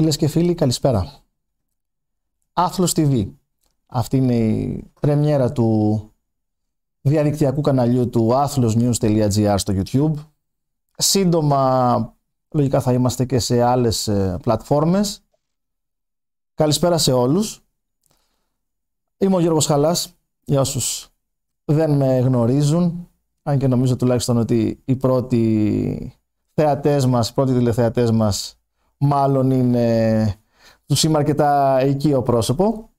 Φίλες και φίλοι, καλησπέρα. Άθλος TV. Αυτή είναι η πρεμιέρα του διαδικτυακού καναλιού του athlosnews.gr στο YouTube. Σύντομα, λογικά θα είμαστε και σε άλλες ε, πλατφόρμες. Καλησπέρα σε όλους. Είμαι ο Γιώργος Χαλάς, για όσους δεν με γνωρίζουν, αν και νομίζω τουλάχιστον ότι οι πρώτοι θεατές μας, οι πρώτοι τηλεθεατές μας μάλλον είναι του είμαι αρκετά οικείο πρόσωπο.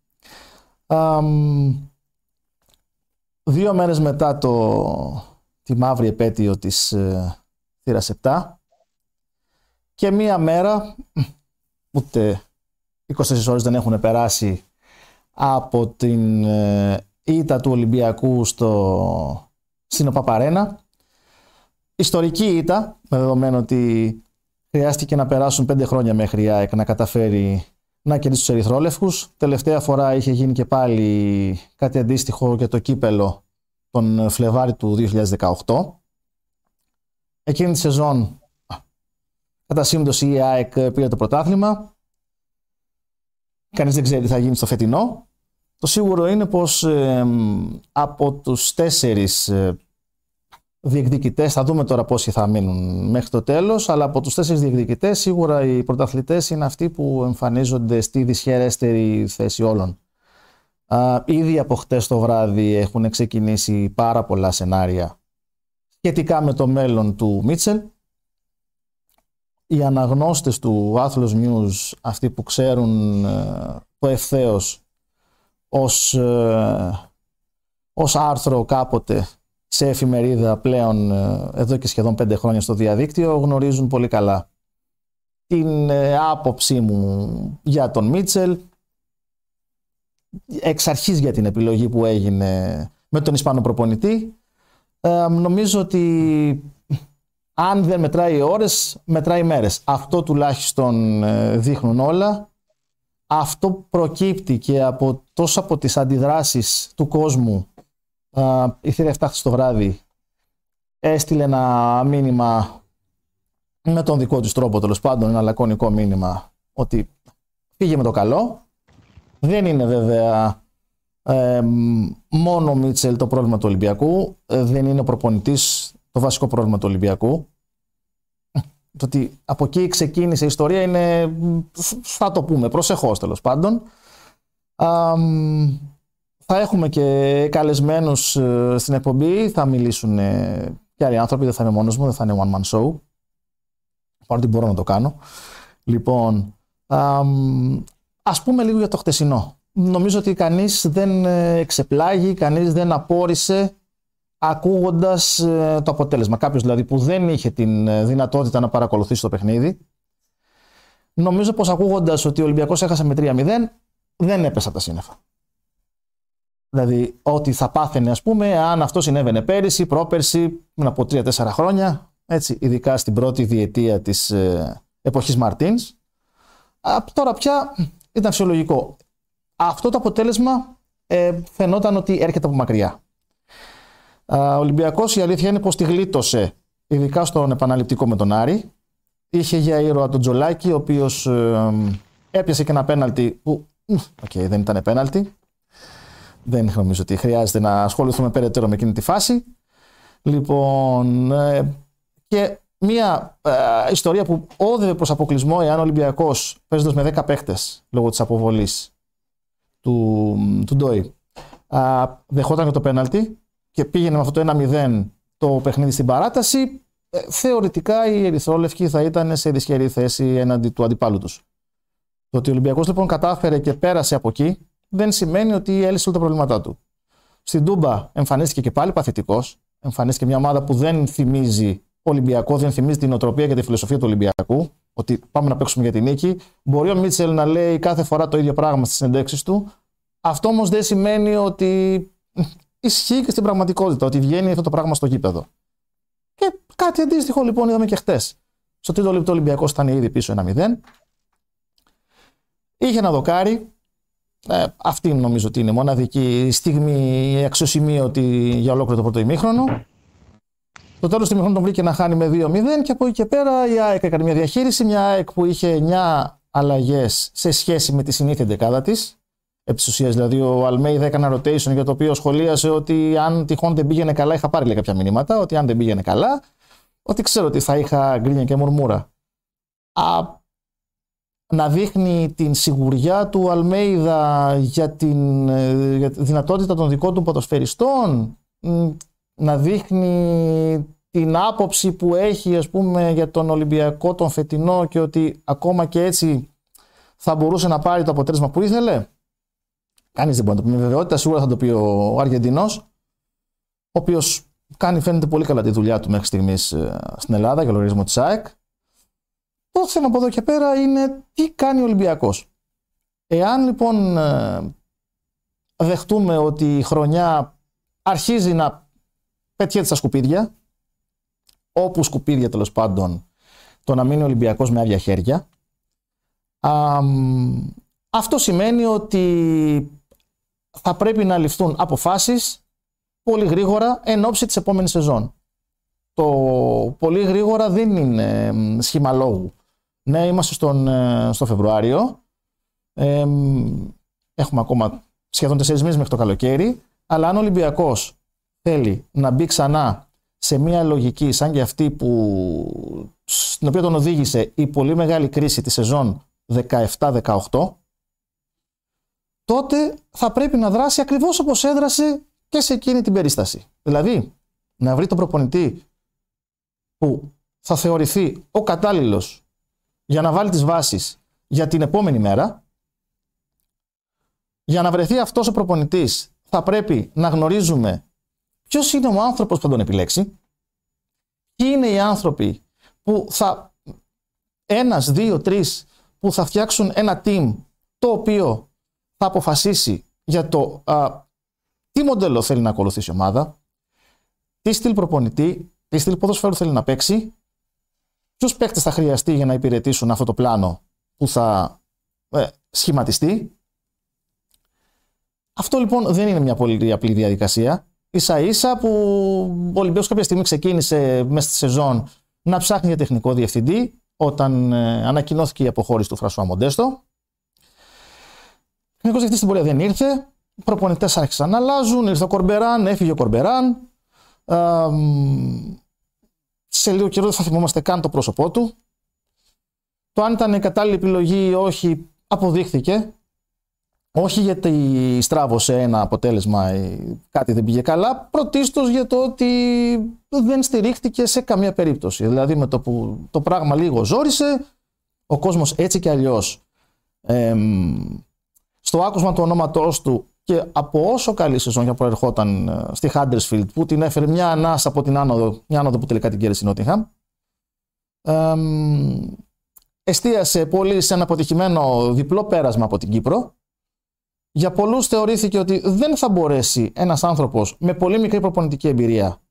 δύο μέρες μετά το, τη μαύρη επέτειο της ε, θύρας 7 και μία μέρα, ούτε 24 ώρες δεν έχουν περάσει από την ε, ήττα του Ολυμπιακού στο, στην Οπαπαρένα. Ιστορική ήττα, με δεδομένο ότι χρειάστηκε να περάσουν πέντε χρόνια μέχρι η ΑΕΚ να καταφέρει να κερδίσει τους Ερυθρόλευκους. Τελευταία φορά είχε γίνει και πάλι κάτι αντίστοιχο για το κύπελο τον Φλεβάρι του 2018. Εκείνη τη σεζόν, κατά σύμπτωση, η ΑΕΚ πήρε το πρωτάθλημα. Κανείς δεν ξέρει τι θα γίνει στο φετινό. Το σίγουρο είναι πως από τους τέσσερις ε, διεκδικητές. Θα δούμε τώρα πόσοι θα μείνουν μέχρι το τέλος. Αλλά από τους τέσσερις διεκδικητές, σίγουρα οι πρωταθλητές είναι αυτοί που εμφανίζονται στη δυσχερέστερη θέση όλων. Α, ήδη από χτες το βράδυ έχουν ξεκινήσει πάρα πολλά σενάρια σχετικά με το μέλλον του Μίτσελ. Οι αναγνώστες του Athlos News, αυτοί που ξέρουν ε, το ευθέως ως, ε, ως άρθρο κάποτε σε εφημερίδα πλέον ε, εδώ και σχεδόν πέντε χρόνια στο διαδίκτυο γνωρίζουν πολύ καλά την ε, άποψή μου για τον Μίτσελ εξ αρχής για την επιλογή που έγινε με τον Ισπανό προπονητή ε, νομίζω ότι αν δεν μετράει οι ώρες, μετράει οι μέρες. Αυτό τουλάχιστον δείχνουν όλα. Αυτό προκύπτει και από τόσο από τις αντιδράσεις του κόσμου η θηρία 7 το βράδυ έστειλε ένα μήνυμα με τον δικό του τρόπο τέλος πάντων, ένα λακωνικό μήνυμα ότι πήγε με το καλό. Δεν είναι βέβαια ε, μόνο ο Μίτσελ το πρόβλημα του Ολυμπιακού, ε, δεν είναι ο προπονητής το βασικό πρόβλημα του Ολυμπιακού. Το ότι από εκεί ξεκίνησε η ιστορία είναι, θα το πούμε, προσεχώς τέλος πάντων. Θα έχουμε και καλεσμένους ε, στην εκπομπή, θα μιλήσουν ε, και άλλοι άνθρωποι, δεν θα είναι μόνος μου, δεν θα είναι one man show. Παρότι μπορώ να το κάνω. Λοιπόν, ας πούμε λίγο για το χτεσινό. Νομίζω ότι κανείς δεν ε, εξεπλάγει, κανείς δεν απόρρισε ακούγοντας το αποτέλεσμα. Κάποιος δηλαδή που δεν είχε την δυνατότητα να παρακολουθήσει το παιχνίδι. Νομίζω πως ακούγοντας ότι ο Ολυμπιακός έχασε με 3-0, δεν έπεσε τα σύννεφα. Δηλαδή, ό,τι θα πάθαινε, ας πούμε, αν αυτό συνέβαινε πέρυσι, πρόπερσι, πριν από 3-4 χρόνια, έτσι, ειδικά στην πρώτη διετία της ε, εποχής Μαρτίνς. Τώρα πια ήταν φυσιολογικό. Αυτό το αποτέλεσμα ε, φαινόταν ότι έρχεται από μακριά. Ο Ολυμπιακός η αλήθεια είναι πως τη γλίτωσε, ειδικά στον επαναληπτικό με τον Άρη. Είχε για ήρωα τον Τζολάκη, ο οποίος ε, έπιασε και ένα πέναλτι που. Οκ, δεν ήταν πέναλτι δεν νομίζω ότι χρειάζεται να ασχοληθούμε περαιτέρω με εκείνη τη φάση. Λοιπόν, ε, και μια ε, ιστορία που όδευε προς αποκλεισμό εάν ο Ολυμπιακός παίζοντας με 10 παίχτες λόγω της αποβολής του, του Ντόι δεχόταν και το πέναλτι και πήγαινε με αυτό το 1-0 το παιχνίδι στην παράταση ε, θεωρητικά οι Ερυθρόλευκοι θα ήταν σε δυσχερή θέση έναντι του αντιπάλου τους. Το ότι ο Ολυμπιακός λοιπόν κατάφερε και πέρασε από εκεί δεν σημαίνει ότι έλυσε όλα τα προβλήματά του. Στην Τούμπα εμφανίστηκε και πάλι παθητικός. Εμφανίστηκε μια ομάδα που δεν θυμίζει Ολυμπιακό, δεν θυμίζει την οτροπία και τη φιλοσοφία του Ολυμπιακού. Ότι πάμε να παίξουμε για την νίκη. Μπορεί ο Μίτσελ να λέει κάθε φορά το ίδιο πράγμα στις συνεντεύξεις του. Αυτό όμως δεν σημαίνει ότι ισχύει και στην πραγματικότητα, ότι βγαίνει αυτό το πράγμα στο γήπεδο. Και κάτι αντίστοιχο λοιπόν είδαμε και χτες. Στο τρίτο λεπτό Ολυμπιακός ήταν ήδη πίσω 1-0. Είχε ένα δοκάρι, ε, αυτή νομίζω ότι είναι μοναδική στιγμή αξιοσημείωτη για ολόκληρο το πρώτο ημίχρονο. Το τέλος του ημίχρονου τον βρήκε να χάνει με 2-0 και από εκεί και πέρα η ΑΕΚ έκανε μια διαχείριση. Μια ΑΕΚ που είχε 9 αλλαγές σε σχέση με τη συνήθεια δεκάδα της. Επί της ουσίας, δηλαδή, ο Αλμέιδα έκανε rotation για το οποίο σχολίασε ότι αν τυχόν δεν πήγαινε καλά, είχα πάρει λέει, κάποια μηνύματα, ότι αν δεν πήγαινε καλά, ότι ξέρω ότι θα είχα γκρίνια και μουρμούρα. Α, να δείχνει την σιγουριά του Αλμέιδα για την, ε, για τη δυνατότητα των δικών του ποδοσφαιριστών, να δείχνει την άποψη που έχει ας πούμε για τον Ολυμπιακό τον φετινό και ότι ακόμα και έτσι θα μπορούσε να πάρει το αποτέλεσμα που ήθελε. Κανείς δεν μπορεί να το πει με βεβαιότητα, σίγουρα θα το πει ο Αργεντινός, ο οποίος κάνει φαίνεται πολύ καλά τη δουλειά του μέχρι στιγμής ε, στην Ελλάδα για λογαριασμό της ΑΕΚ. Το θέμα από εδώ και πέρα είναι τι κάνει ο Ολυμπιακός. Εάν λοιπόν ε, δεχτούμε ότι η χρονιά αρχίζει να πετιέται στα σκουπίδια, όπου σκουπίδια τέλος πάντων, το να μείνει ο Ολυμπιακός με άδεια χέρια, αυτό σημαίνει ότι θα πρέπει να ληφθούν αποφάσεις πολύ γρήγορα εν ώψη της επόμενης σεζόν. Το πολύ γρήγορα δεν είναι σχήμα λόγου. Ναι, είμαστε στον, ε, στο Φεβρουάριο. έχουμε ακόμα σχεδόν τέσσερις μήνες μέχρι το καλοκαίρι. Αλλά αν ο Ολυμπιακός θέλει να μπει ξανά σε μια λογική σαν και αυτή που, στην οποία τον οδήγησε η πολύ μεγάλη κρίση της σεζόν 17-18, τότε θα πρέπει να δράσει ακριβώς όπως έδρασε και σε εκείνη την περίσταση. Δηλαδή, να βρει τον προπονητή που θα θεωρηθεί ο κατάλληλος για να βάλει τις βάσεις για την επόμενη μέρα. Για να βρεθεί αυτός ο προπονητής θα πρέπει να γνωρίζουμε ποιος είναι ο άνθρωπος που θα τον επιλέξει, ποιοι είναι οι άνθρωποι που θα, ένας, δύο, τρεις, που θα φτιάξουν ένα team το οποίο θα αποφασίσει για το α, τι μοντέλο θέλει να ακολουθήσει η ομάδα, τι στυλ προπονητή, τι στυλ ποδοσφαίρου θέλει να παίξει Ποιου παίκτε θα χρειαστεί για να υπηρετήσουν αυτό το πλάνο που θα ε, σχηματιστεί; Αυτό λοιπόν δεν είναι μια πολύ απλή διαδικασία. σα ίσα που ο Ολυμπιακός κάποια στιγμή ξεκίνησε μέσα στη σεζόν να ψάχνει για τεχνικό διευθυντή όταν ε, ανακοινώθηκε η αποχώρηση του Φρασουά Μοντέστο. Τεχνικός διευθυντής στην πορεία δεν ήρθε. Προπονητές άρχισαν να αλλάζουν. Ήρθε ο Κορμπεράν, έφυγε ο Κορμπεράν σε λίγο καιρό δεν θα θυμόμαστε καν το πρόσωπό του. Το αν ήταν η κατάλληλη επιλογή ή όχι αποδείχθηκε. Όχι γιατί στράβωσε ένα αποτέλεσμα ή κάτι δεν πήγε καλά, πρωτίστως για το ότι δεν στηρίχτηκε σε καμία περίπτωση. Δηλαδή με το που το πράγμα λίγο ζόρισε, ο κόσμος έτσι και αλλιώς στο άκουσμα του ονόματός του και από όσο καλή σεζόν για προερχόταν ε, στη Huddersfield που την έφερε μια ανάσα από την άνοδο, μια άνοδο που τελικά την κέρδισε η Nottingham. Ε, εστίασε πολύ σε ένα αποτυχημένο διπλό πέρασμα από την Κύπρο. Για πολλούς θεωρήθηκε ότι δεν θα μπορέσει ένας άνθρωπος με πολύ μικρή προπονητική εμπειρία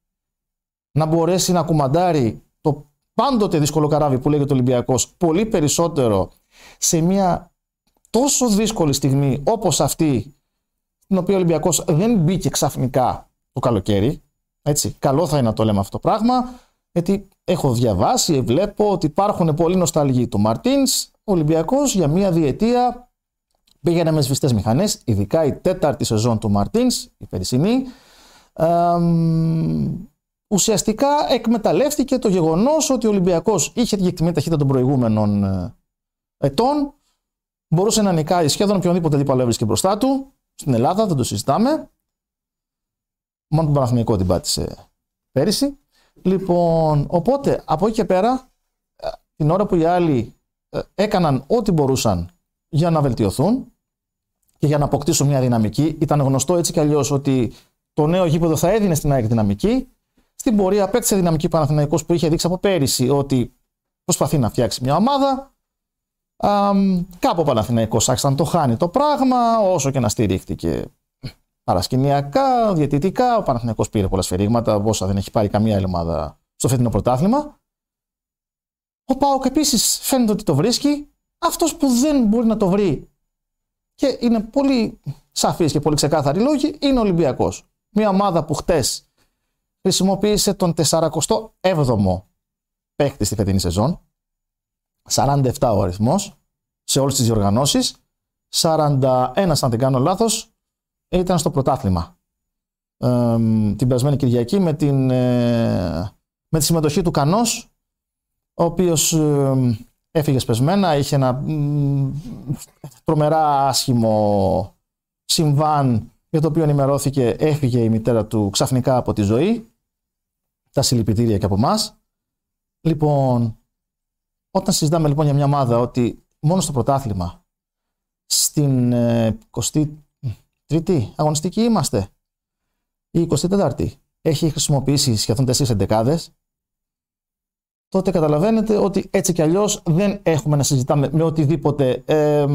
να μπορέσει να κουμαντάρει το πάντοτε δύσκολο καράβι που λέγεται Ολυμπιακός πολύ περισσότερο σε μια τόσο δύσκολη στιγμή όπως αυτή την οποία ο Ολυμπιακός δεν μπήκε ξαφνικά το καλοκαίρι. Έτσι, καλό θα είναι να το λέμε αυτό το πράγμα, γιατί έχω διαβάσει, βλέπω ότι υπάρχουν πολλοί νοσταλγοί του Μαρτίνς. Ο Ολυμπιακός για μία διετία πήγαινε με σβηστές μηχανές, ειδικά η τέταρτη σεζόν του Μαρτίνς, η περσινή. ουσιαστικά εκμεταλλεύτηκε το γεγονός ότι ο Ολυμπιακός είχε τη γεκτημένη ταχύτητα των προηγούμενων ε, ετών, μπορούσε να νικάει σχεδόν οποιονδήποτε αντίπαλο έβρισκε μπροστά του, στην Ελλάδα, δεν το συζητάμε. Μόνο τον Παναθηναϊκό την πάτησε πέρυσι. Λοιπόν, οπότε από εκεί και πέρα, ε, την ώρα που οι άλλοι ε, έκαναν ό,τι μπορούσαν για να βελτιωθούν και για να αποκτήσουν μια δυναμική, ήταν γνωστό έτσι κι αλλιώς ότι το νέο γήπεδο θα έδινε στην ΑΕΚ δυναμική. Στην πορεία απέκτησε δυναμική Παναθηναϊκός που είχε δείξει από πέρυσι ότι προσπαθεί να φτιάξει μια ομάδα κάπου ο Παναθηναϊκός άρχισε να το χάνει το πράγμα, όσο και να στηρίχτηκε παρασκηνιακά, διαιτητικά. Ο Παναθηναϊκός πήρε πολλά σφαιρίγματα, όσα δεν έχει πάρει καμία ομάδα στο φετινό πρωτάθλημα. Ο Πάοκ επίσης φαίνεται ότι το βρίσκει. Αυτός που δεν μπορεί να το βρει και είναι πολύ σαφή και πολύ ξεκάθαρη λόγη είναι ο Ολυμπιακός. Μια ομάδα που χτες χρησιμοποίησε τον 47ο παίχτη στη φετινή σεζόν. 47 ο αριθμός. σε όλες τις διοργανώσεις. 41, αν δεν κάνω λάθος, ήταν στο πρωτάθλημα. Ε, την περασμένη Κυριακή με, την, ε, με τη συμμετοχή του Κανός, ο οποίος ε, έφυγε σπεσμένα, είχε ένα τρομερά άσχημο συμβάν για το οποίο ενημερώθηκε, έφυγε η μητέρα του ξαφνικά από τη ζωή. Τα συλληπιτήρια και από εμάς. Λοιπόν, όταν συζητάμε λοιπόν για μια ομάδα ότι μόνο στο πρωτάθλημα στην 23η ε, αγωνιστική είμαστε η 24η έχει χρησιμοποιήσει σχεδόν 4 εντεκάδες τότε καταλαβαίνετε ότι έτσι κι αλλιώς δεν έχουμε να συζητάμε με οτιδήποτε ε,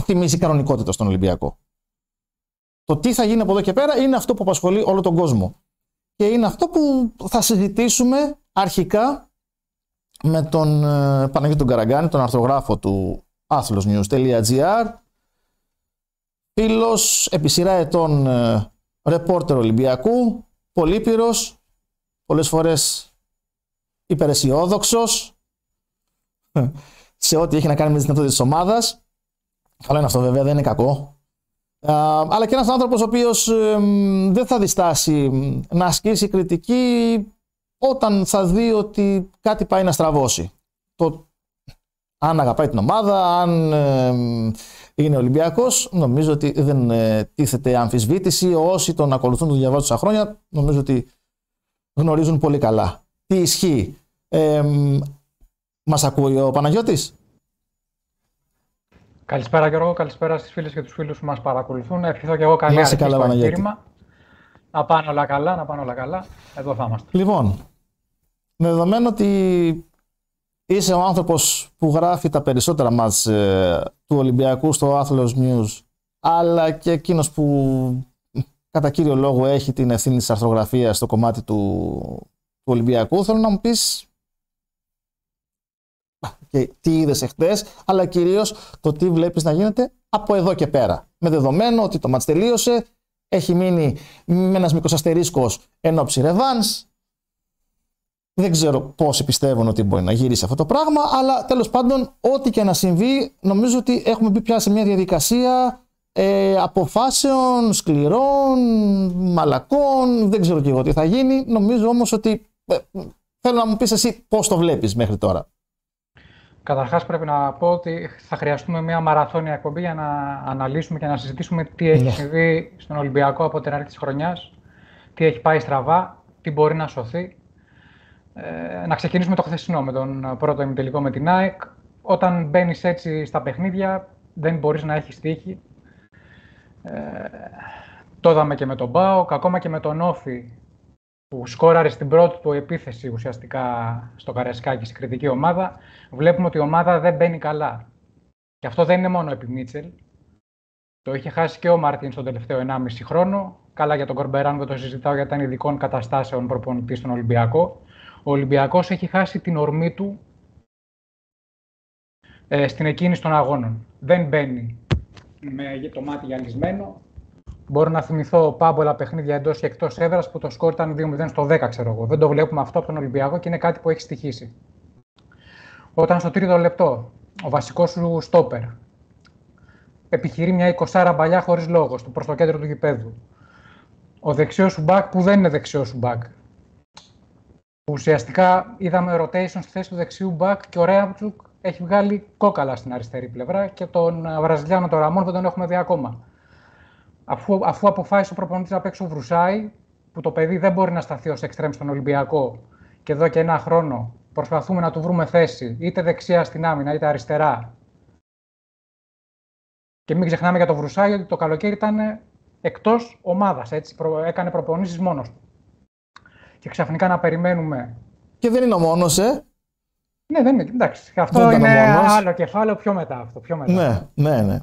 θυμίζει κανονικότητα στον Ολυμπιακό. Το τι θα γίνει από εδώ και πέρα είναι αυτό που απασχολεί όλο τον κόσμο. Και είναι αυτό που θα συζητήσουμε αρχικά με τον ε, Παναγιώτη τον Καραγκάνη, τον αρθρογράφο του athlosnews.gr φίλος επί σειρά ετών ε, ρεπόρτερ Ολυμπιακού, πολύπυρος, πολλές φορές υπεραισιόδοξος σε ό,τι έχει να κάνει με τις δυνατότητες της ομάδας. Καλό είναι αυτό βέβαια, δεν είναι κακό αλλά και ένας άνθρωπος ο οποίος δεν θα διστάσει να ασκήσει κριτική όταν θα δει ότι κάτι πάει να στραβώσει. Το αν αγαπάει την ομάδα, αν είναι Ολυμπιακός, νομίζω ότι δεν ε, τίθεται αμφισβήτηση. Όσοι τον ακολουθούν, τον διαβάζουν τόσα χρόνια, νομίζω ότι γνωρίζουν πολύ καλά. Τι ισχύει. Ε, μας ακούει ο Παναγιώτης; Καλησπέρα Γιώργο, καλησπέρα στις φίλες και τους φίλους που μας παρακολουθούν. Ευχηθώ και εγώ καλή αρχή καλά, στο εγχείρημα. Να πάνε όλα καλά, να πάνε όλα καλά. Εδώ θα είμαστε. Λοιπόν, με δεδομένο ότι είσαι ο άνθρωπος που γράφει τα περισσότερα μας ε, του Ολυμπιακού στο Athlos News, αλλά και εκείνος που κατά κύριο λόγο έχει την ευθύνη της αρθρογραφίας στο κομμάτι του, του Ολυμπιακού, θέλω να μου πεις και τι είδες εχθές, αλλά κυρίως το τι βλέπεις να γίνεται από εδώ και πέρα. Με δεδομένο ότι το μάτς τελείωσε, έχει μείνει με ένας μικρός αστερίσκος εν ώψη ρεβάν. Δεν ξέρω πόσοι πιστεύουν ότι μπορεί να γυρίσει αυτό το πράγμα, αλλά τέλος πάντων, ό,τι και να συμβεί, νομίζω ότι έχουμε μπει πια σε μια διαδικασία ε, αποφάσεων σκληρών, μαλακών. Δεν ξέρω και εγώ τι θα γίνει. Νομίζω όμως ότι. Ε, θέλω να μου πεις εσύ πώς το βλέπεις μέχρι τώρα. Καταρχάς, πρέπει να πω ότι θα χρειαστούμε μια μαραθώνια εκπομπή για να αναλύσουμε και να συζητήσουμε τι έχει ναι. συμβεί στον Ολυμπιακό από την αρχή της χρονιάς, τι έχει πάει στραβά, τι μπορεί να σωθεί. Ε, να ξεκινήσουμε το χθεσινό με τον πρώτο ημιτελικό με την ΑΕΚ. Όταν μπαίνεις έτσι στα παιχνίδια, δεν μπορείς να έχεις τύχη. Ε, το είδαμε και με τον Μπάοκ, ακόμα και με τον Όφη που σκόραρε στην πρώτη του επίθεση ουσιαστικά στο Καρεσκάκι, στην κριτική ομάδα, βλέπουμε ότι η ομάδα δεν μπαίνει καλά. Και αυτό δεν είναι μόνο επί Μίτσελ. Το είχε χάσει και ο Μάρτιν στον τελευταίο 1,5 χρόνο. Καλά για τον Κορμπεράν δεν το συζητάω γιατί ήταν ειδικών καταστάσεων προπονητής στον Ολυμπιακό. Ο Ολυμπιακός έχει χάσει την ορμή του ε, στην εκκίνηση των αγώνων. Δεν μπαίνει με το μάτι γυαλισμένο, Μπορώ να θυμηθώ πάμπολα παιχνίδια εντός και εκτός έδρας που το σκορ ήταν 2-0 στο 10, ξέρω εγώ. Δεν το βλέπουμε αυτό από τον Ολυμπιακό και είναι κάτι που έχει στοιχήσει. Όταν στο τρίτο λεπτό ο βασικός σου στόπερ επιχειρεί μια 20 μπαλιά χωρίς λόγος προς το κέντρο του γηπέδου. Ο δεξιός σου μπακ που δεν είναι δεξιός σου μπακ. Ουσιαστικά είδαμε rotation στη θέση του δεξιού μπακ και ο Ρέαμτσουκ έχει βγάλει κόκαλα στην αριστερή πλευρά και τον Βραζιλιάνο τον Ραμόν δεν τον έχουμε δει ακόμα αφού, αφού αποφάσισε ο προπονητής να παίξει ο Βρουσάη, που το παιδί δεν μπορεί να σταθεί ως εξτρέμ στον Ολυμπιακό και εδώ και ένα χρόνο προσπαθούμε να του βρούμε θέση είτε δεξιά στην άμυνα είτε αριστερά. Και μην ξεχνάμε για το Βρουσάη ότι το καλοκαίρι ήταν εκτός ομάδας. Έκανε προπονήσεις μόνος του. Και ξαφνικά να περιμένουμε. Και δεν είναι ο μόνος, ε. Ναι, δεν είναι. Εντάξει. Αυτό δεν είναι άλλο κεφάλαιο πιο μετά. Αυτό, πιο μετά. Ναι, ναι, ναι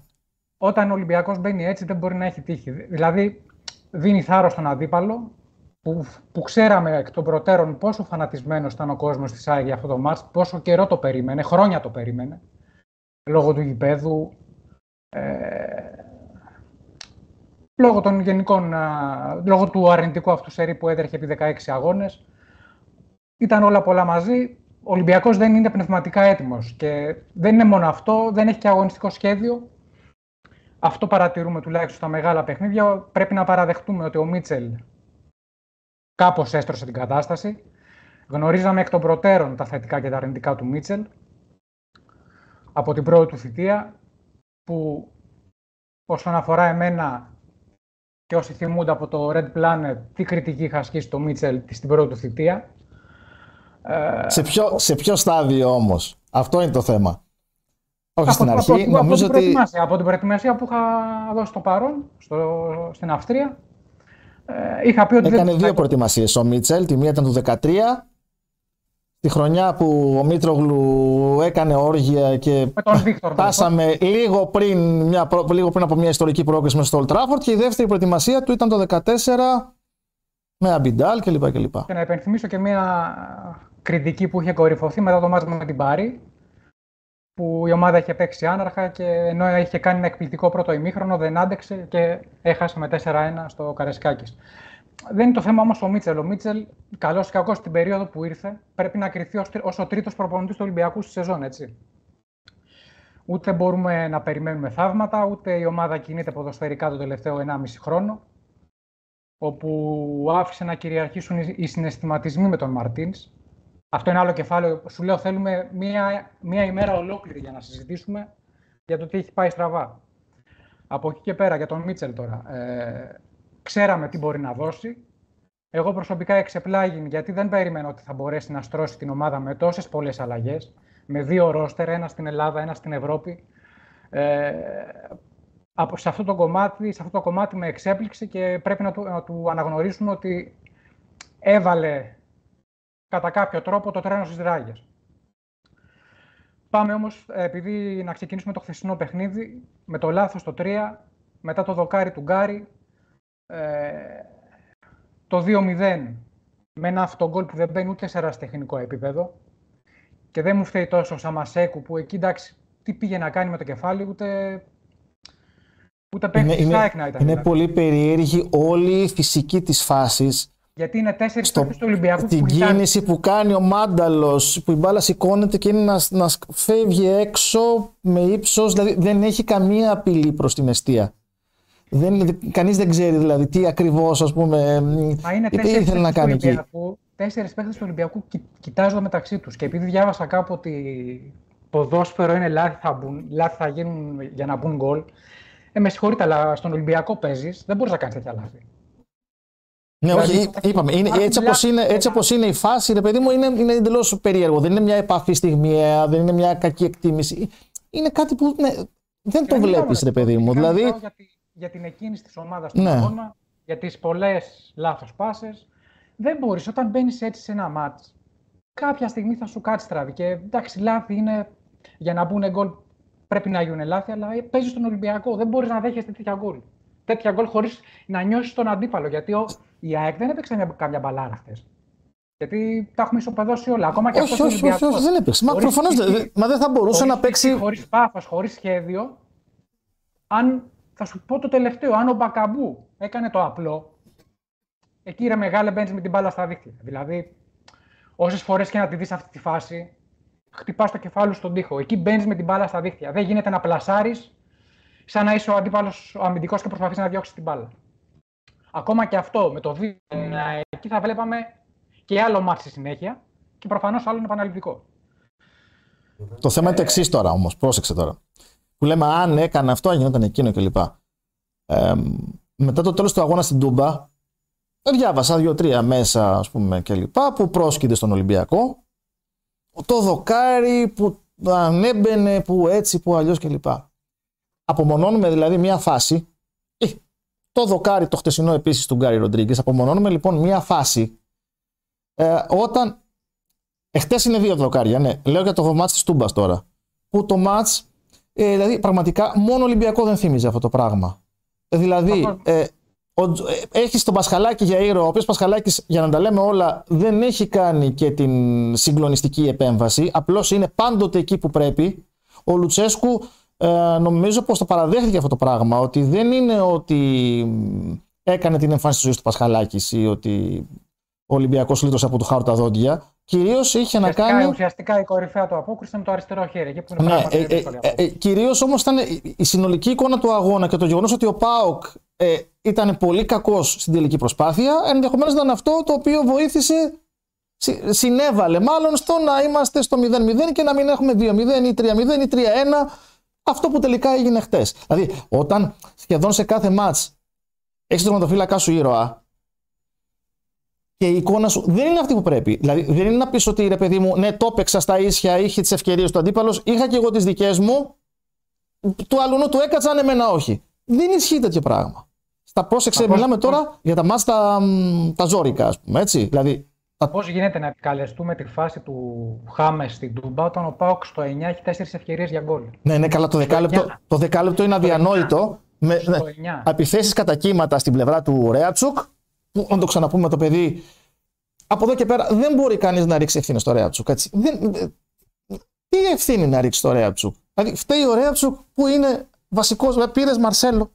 όταν ο Ολυμπιακός μπαίνει έτσι δεν μπορεί να έχει τύχη. Δηλαδή δίνει θάρρος στον αντίπαλο που, που ξέραμε εκ των προτέρων πόσο φανατισμένος ήταν ο κόσμος της ΑΕΚ για αυτό το μάτς, πόσο καιρό το περίμενε, χρόνια το περίμενε, λόγω του γηπέδου, ε, λόγω των γενικών, λόγω του αρνητικού αυτού σερί που έδερχε επί 16 αγώνες. Ήταν όλα πολλά μαζί. Ολυμπιακός δεν είναι πνευματικά έτοιμος και δεν είναι μόνο αυτό, δεν έχει και αγωνιστικό σχέδιο. Αυτό παρατηρούμε τουλάχιστον στα μεγάλα παιχνίδια. Πρέπει να παραδεχτούμε ότι ο Μίτσελ κάπως έστρωσε την κατάσταση. Γνωρίζαμε εκ των προτέρων τα θετικά και τα αρνητικά του Μίτσελ από την πρώτη του θητεία που όσον αφορά εμένα και όσοι θυμούνται από το Red Planet τι κριτική είχα ασκήσει το Μίτσελ στην πρώτη του θητεία; Ε, σε ποιο, σε ποιο στάδιο όμως, αυτό είναι το θέμα. Όχι στην αρχή, από, νομίζω από, ότι... Από την προετοιμασία που είχα δώσει το παρόν στο, στην Αυστρία, ε, είχα πει ότι Έκανε δύο προετοιμασίες ο Μίτσελ, τη μία ήταν του 2013 τη χρονιά που ο Μήτρογλου έκανε όργια και πάσαμε λίγο πριν, μια, λίγο πριν από μια ιστορική πρόκληση μέσα στο Old Trafford και η δεύτερη προετοιμασία του ήταν το 2014 με Αμπιντάλ κλπ. Και, και να υπενθυμίσω και μια κριτική που είχε κορυφωθεί μετά το μάτι με την Πάρη που η ομάδα είχε παίξει άναρχα και ενώ είχε κάνει ένα εκπληκτικό πρώτο ημίχρονο δεν άντεξε και έχασε με 4-1 στο Καρεσκάκης. Δεν είναι το θέμα όμως ο Μίτσελ. Ο Μίτσελ, καλός ή κακός στην περίοδο που ήρθε, πρέπει να κρυθεί ως ο τρίτος προπονητής του Ολυμπιακού στη σεζόν, έτσι. Ούτε μπορούμε να περιμένουμε θαύματα, ούτε η ομάδα κινείται ποδοσφαιρικά το τελευταίο 1,5 χρόνο. Όπου άφησε να κυριαρχήσουν οι συναισθηματισμοί με τον Μαρτίνς. Αυτό είναι άλλο κεφάλαιο. Σου λέω, θέλουμε μία, μία ημέρα ολόκληρη για να συζητήσουμε για το τι έχει πάει στραβά. Από εκεί και πέρα, για τον Μίτσελ τώρα. Ε, ξέραμε τι μπορεί να δώσει. Εγώ προσωπικά εξεπλάγει γιατί δεν περίμενα ότι θα μπορέσει να στρώσει την ομάδα με τόσες πολλές αλλαγές, με δύο ρόστερ, ένα στην Ελλάδα, ένα στην Ευρώπη. Ε, σε, αυτό το κομμάτι, σε αυτό το κομμάτι με εξέπληξε και πρέπει να του, να του αναγνωρίσουμε ότι έβαλε κατά κάποιο τρόπο το τρένο στις ράγες. Πάμε όμως, επειδή να ξεκινήσουμε το χθεσινό παιχνίδι, με το λάθος το 3, μετά το δοκάρι του Γκάρι, ε, το 2-0 με ένα αυτογκόλ που δεν μπαίνει ούτε σε τεχνικό επίπεδο και δεν μου φταίει τόσο ο Σαμασέκου που εκεί εντάξει τι πήγε να κάνει με το κεφάλι ούτε ούτε είναι, είναι, ήταν. Είναι δηλαδή. πολύ περίεργη όλη η φυσική της φάσης γιατί είναι τέσσερις στο, του Ολυμπιακού Την που κίνηση που κάνει ο Μάνταλος, που η μπάλα σηκώνεται και είναι να, να φεύγει έξω με ύψος, δηλαδή δεν έχει καμία απειλή προς την αιστεία. Δεν, κανείς δεν ξέρει δηλαδή τι ακριβώς ας πούμε Μα είναι τι ήθελε να κάνει εκεί. Τέσσερις παίχτες του Ολυμπιακού κοι, κοιτάζονται μεταξύ τους και επειδή διάβασα κάπου ότι ποδόσφαιρο είναι λάθη θα, μπουν, λάθη θα γίνουν για να μπουν γκολ ε, με συγχωρείτε, αλλά στον Ολυμπιακό παίζεις, δεν μπορείς να κάνεις τέτοια λάθη. Ναι, όχι, δηλαδή, είπαμε. Είναι, έτσι όπως είναι, έτσι όπως είναι η φάση, ρε παιδί μου, είναι, είναι εντελώς περίεργο. Δεν είναι μια επαφή στιγμιαία, δεν είναι μια κακή εκτίμηση. Είναι κάτι που ναι, δεν το βλέπεις, ρε παιδί μου. Δηλαδή, για την εκκίνηση της ομάδας του ναι. αγώνα, για τις πολλές λάθος πάσες. Δεν μπορείς όταν μπαίνεις έτσι σε ένα μάτς, κάποια στιγμή θα σου κάτσει τραβή. Και εντάξει, λάθη είναι για να μπουν γκολ. Πρέπει να γίνουν λάθη, αλλά παίζεις στον Ολυμπιακό. Δεν μπορείς να δέχεσαι τέτοια γκολ. Τέτοια γκολ χωρίς να νιώσεις τον αντίπαλο. Γιατί ο, η ΑΕΚ δεν έπαιξε μια, καμιά μπαλάρα χθες. Γιατί τα έχουμε ισοπεδώσει όλα. Ακόμα και αυτός όχι, όχι, όχι, δεν έπαιξε. Μα προφανώς μα δεν θα μπορούσε να παίξει. Χωρίς πάθο, χωρίς σχέδιο. Αν θα σου πω το τελευταίο. Αν ο Μπακαμπού έκανε το απλό, εκεί ρε μεγάλε μπαίνεις με την μπάλα στα δίχτυα. Δηλαδή, όσες φορές και να τη δεις αυτή τη φάση, χτυπάς το κεφάλι στον τοίχο. Εκεί μπαίνεις με την μπάλα στα δίχτυα. Δεν γίνεται να πλασάρεις σαν να είσαι ο αντίπαλος ο αμυντικός και προσπαθείς να διώξεις την μπάλα. Ακόμα και αυτό με το βίντεο, εκεί θα βλέπαμε και άλλο μάτι στη συνέχεια και προφανώς άλλο είναι επαναληπτικό. Το θέμα είναι το εξής τώρα όμως. Πρόσεξε τώρα που λέμε αν έκανε αυτό, γινόταν εκείνο κλπ. Ε, μετά το τέλος του αγώνα στην Τούμπα, διάβασα δύο-τρία μέσα ας πούμε κλπ. που πρόσκειται στον Ολυμπιακό. Το δοκάρι που ανέμπαινε, που έτσι, που αλλιώς κλπ. Απομονώνουμε δηλαδή μια φάση. Ε, το δοκάρι το χτεσινό επίσης του Γκάρι Ροντρίγκες. Απομονώνουμε λοιπόν μια φάση ε, όταν. Εχθέ είναι δύο δοκάρια, ναι. Λέω για το μάτς της Τούμπας τώρα. Που το μάτς ε, δηλαδή, πραγματικά μόνο Ολυμπιακό δεν θύμιζε αυτό το πράγμα. Ε, δηλαδή, ε, ο, ε, έχεις τον Πασχαλάκη για ήρωα, ο οποίος Πασχαλάκης, για να τα λέμε όλα, δεν έχει κάνει και την συγκλονιστική επέμβαση. Απλώς είναι πάντοτε εκεί που πρέπει. Ο Λουτσέσκου ε, νομίζω πως το παραδέχτηκε αυτό το πράγμα. Ότι δεν είναι ότι έκανε την εμφάνιση της ζωής του Πασχαλάκης ή ότι ο Ολυμπιακός λύτωσε από του χάρου τα δόντια. κυρίως είχε να κάνει. Ουσιαστικά η κορυφαία του απόκριση ήταν το αριστερό χέρι. Εκεί που είναι ναι, ε, ε, ε, ε κυρίως όμως ήταν η συνολική εικόνα του αγώνα και το γεγονός ότι ο Πάοκ ε, ήταν πολύ κακός στην τελική προσπάθεια. Ενδεχομένως ήταν αυτό το οποίο βοήθησε, συνέβαλε μάλλον στο να είμαστε στο 0-0 και να μην έχουμε 2-0 ή 3-0 ή 3-1. Αυτό που τελικά έγινε χτες. Δηλαδή, όταν σχεδόν σε κάθε μάτς έχεις τον ματοφύλακά σου ήρωα, και η εικόνα σου δεν είναι αυτή που πρέπει. Δηλαδή, δεν είναι να πεις ότι ρε παιδί μου, ναι, το έπαιξα στα ίσια, είχε τις ευκαιρίες του αντίπαλος, είχα και εγώ τις δικές μου, του αλλού του έκατσαν, εμένα όχι. Δεν ισχύει τέτοιο πράγμα. Στα πρόσεξε, μιλάμε τώρα για τα μάτια τα, τα ζώρικα, ας πούμε, έτσι. Δηλαδή, Πώς γίνεται να επικαλεστούμε τη φάση του Χάμε στην Τούμπα όταν ο Πάοξ στο 9 έχει τέσσερις ευκαιρίες για γκολ; Ναι, ναι, καλά. Το δεκάλεπτο, το δεκάλεπτο είναι αδιανόητο. Με ναι, επιθέσεις κατά κύματα στην πλευρά του Ρέατσουκ που να το ξαναπούμε το παιδί, από εδώ και πέρα δεν μπορεί κανείς να ρίξει ευθύνη στο Ρέατσουκ. Έτσι. Δεν, τι ευθύνη να ρίξει στο Ρέατσουκ; Δηλαδή, φταίει ο Ρέατσουκ που είναι βασικός, πήρες Μαρσέλο.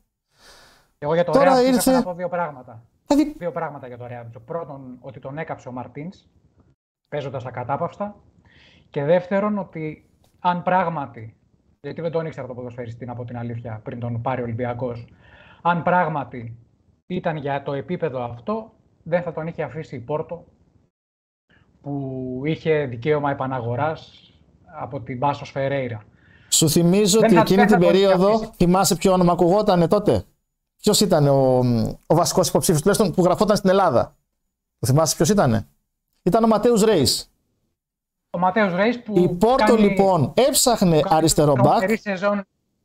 Εγώ για το Τώρα Ρέατσουκ ήρθε... να πω δύο πράγματα. Δηλαδή... Δύο πράγματα για το Ρέατσουκ. Πρώτον, ότι τον έκαψε ο Μαρτίνς παίζοντας ακατάπαυστα. Και δεύτερον, ότι αν πράγματι. Γιατί δεν τον ήξερα το ποδοσφαιριστή, από την αλήθεια, πριν τον πάρει ο Ολυμπιακός. Αν πράγματι ήταν για το επίπεδο αυτό, δεν θα τον είχε αφήσει η Πόρτο, που είχε δικαίωμα επαναγοράς από την Πάσος Φερέιρα. Σου θυμίζω ότι εκείνη την περίοδο, θυμάσαι ποιο όνομα ακουγόταν τότε; Ποιος ήταν ο, ο βασικός υποψήφιος τουλάχιστον που γραφόταν στην Ελλάδα; Το θυμάσαι ποιος ήταν. Ήταν ο Ματέους Ρέις. Ο Ματέο Ρέις που. Η Πόρτο κάνει... λοιπόν έψαχνε αριστερό μπακ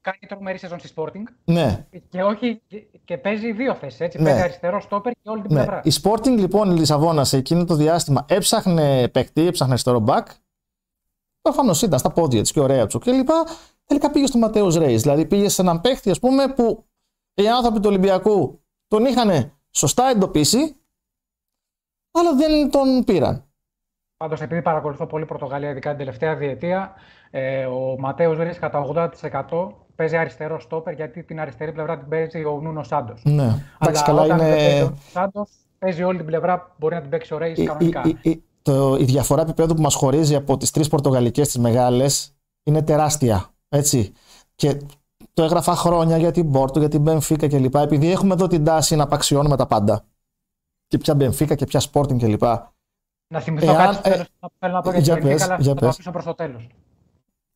κάνει τρομερή σεζόν στη Sporting. Ναι. Και, όχι, και παίζει δύο θέσεις. Έτσι. Ναι. Παίζει αριστερό στόπερ και όλη την ναι. πλευρά. Η Sporting λοιπόν η Λισαβόνα σε εκείνο το διάστημα έψαχνε παίκτη, έψαχνε αριστερό μπακ. Προφανώς ήταν στα πόδια της και ωραία του κλπ. Τελικά πήγε στο Ματέο Ρέι. Δηλαδή πήγε σε έναν παίκτη, ας πούμε, που οι άνθρωποι του Ολυμπιακού τον είχαν σωστά εντοπίσει, αλλά δεν τον πήραν. Πάντως, επειδή παρακολουθώ πολύ Πορτογαλία, ειδικά την τελευταία διετία, ε, ο Ματέο Ρέι κατά 80% παίζει αριστερό στόπερ γιατί την αριστερή πλευρά την παίζει ο Νούνο Σάντος. Ναι, εντάξει, καλά είναι. Ο Σάντος παίζει όλη την πλευρά, μπορεί να την παίξει ο Ρέις κανονικά. Η, η, η, το, η διαφορά επίπεδου που μας χωρίζει από τις τρεις Πορτογαλικές τι μεγάλες είναι τεράστια. Έτσι. Και το έγραφα χρόνια για την Πόρτο, για την Μπενφίκα κλπ. Επειδή έχουμε εδώ την τάση να απαξιώνουμε τα πάντα. Και πια Μπενφίκα και πια Sporting κλπ. Να θυμηθώ Εάν, κάτι ε, που θέλω να πω για, την Μπενφίκα, αλλά θα το αφήσω προς το τέλος.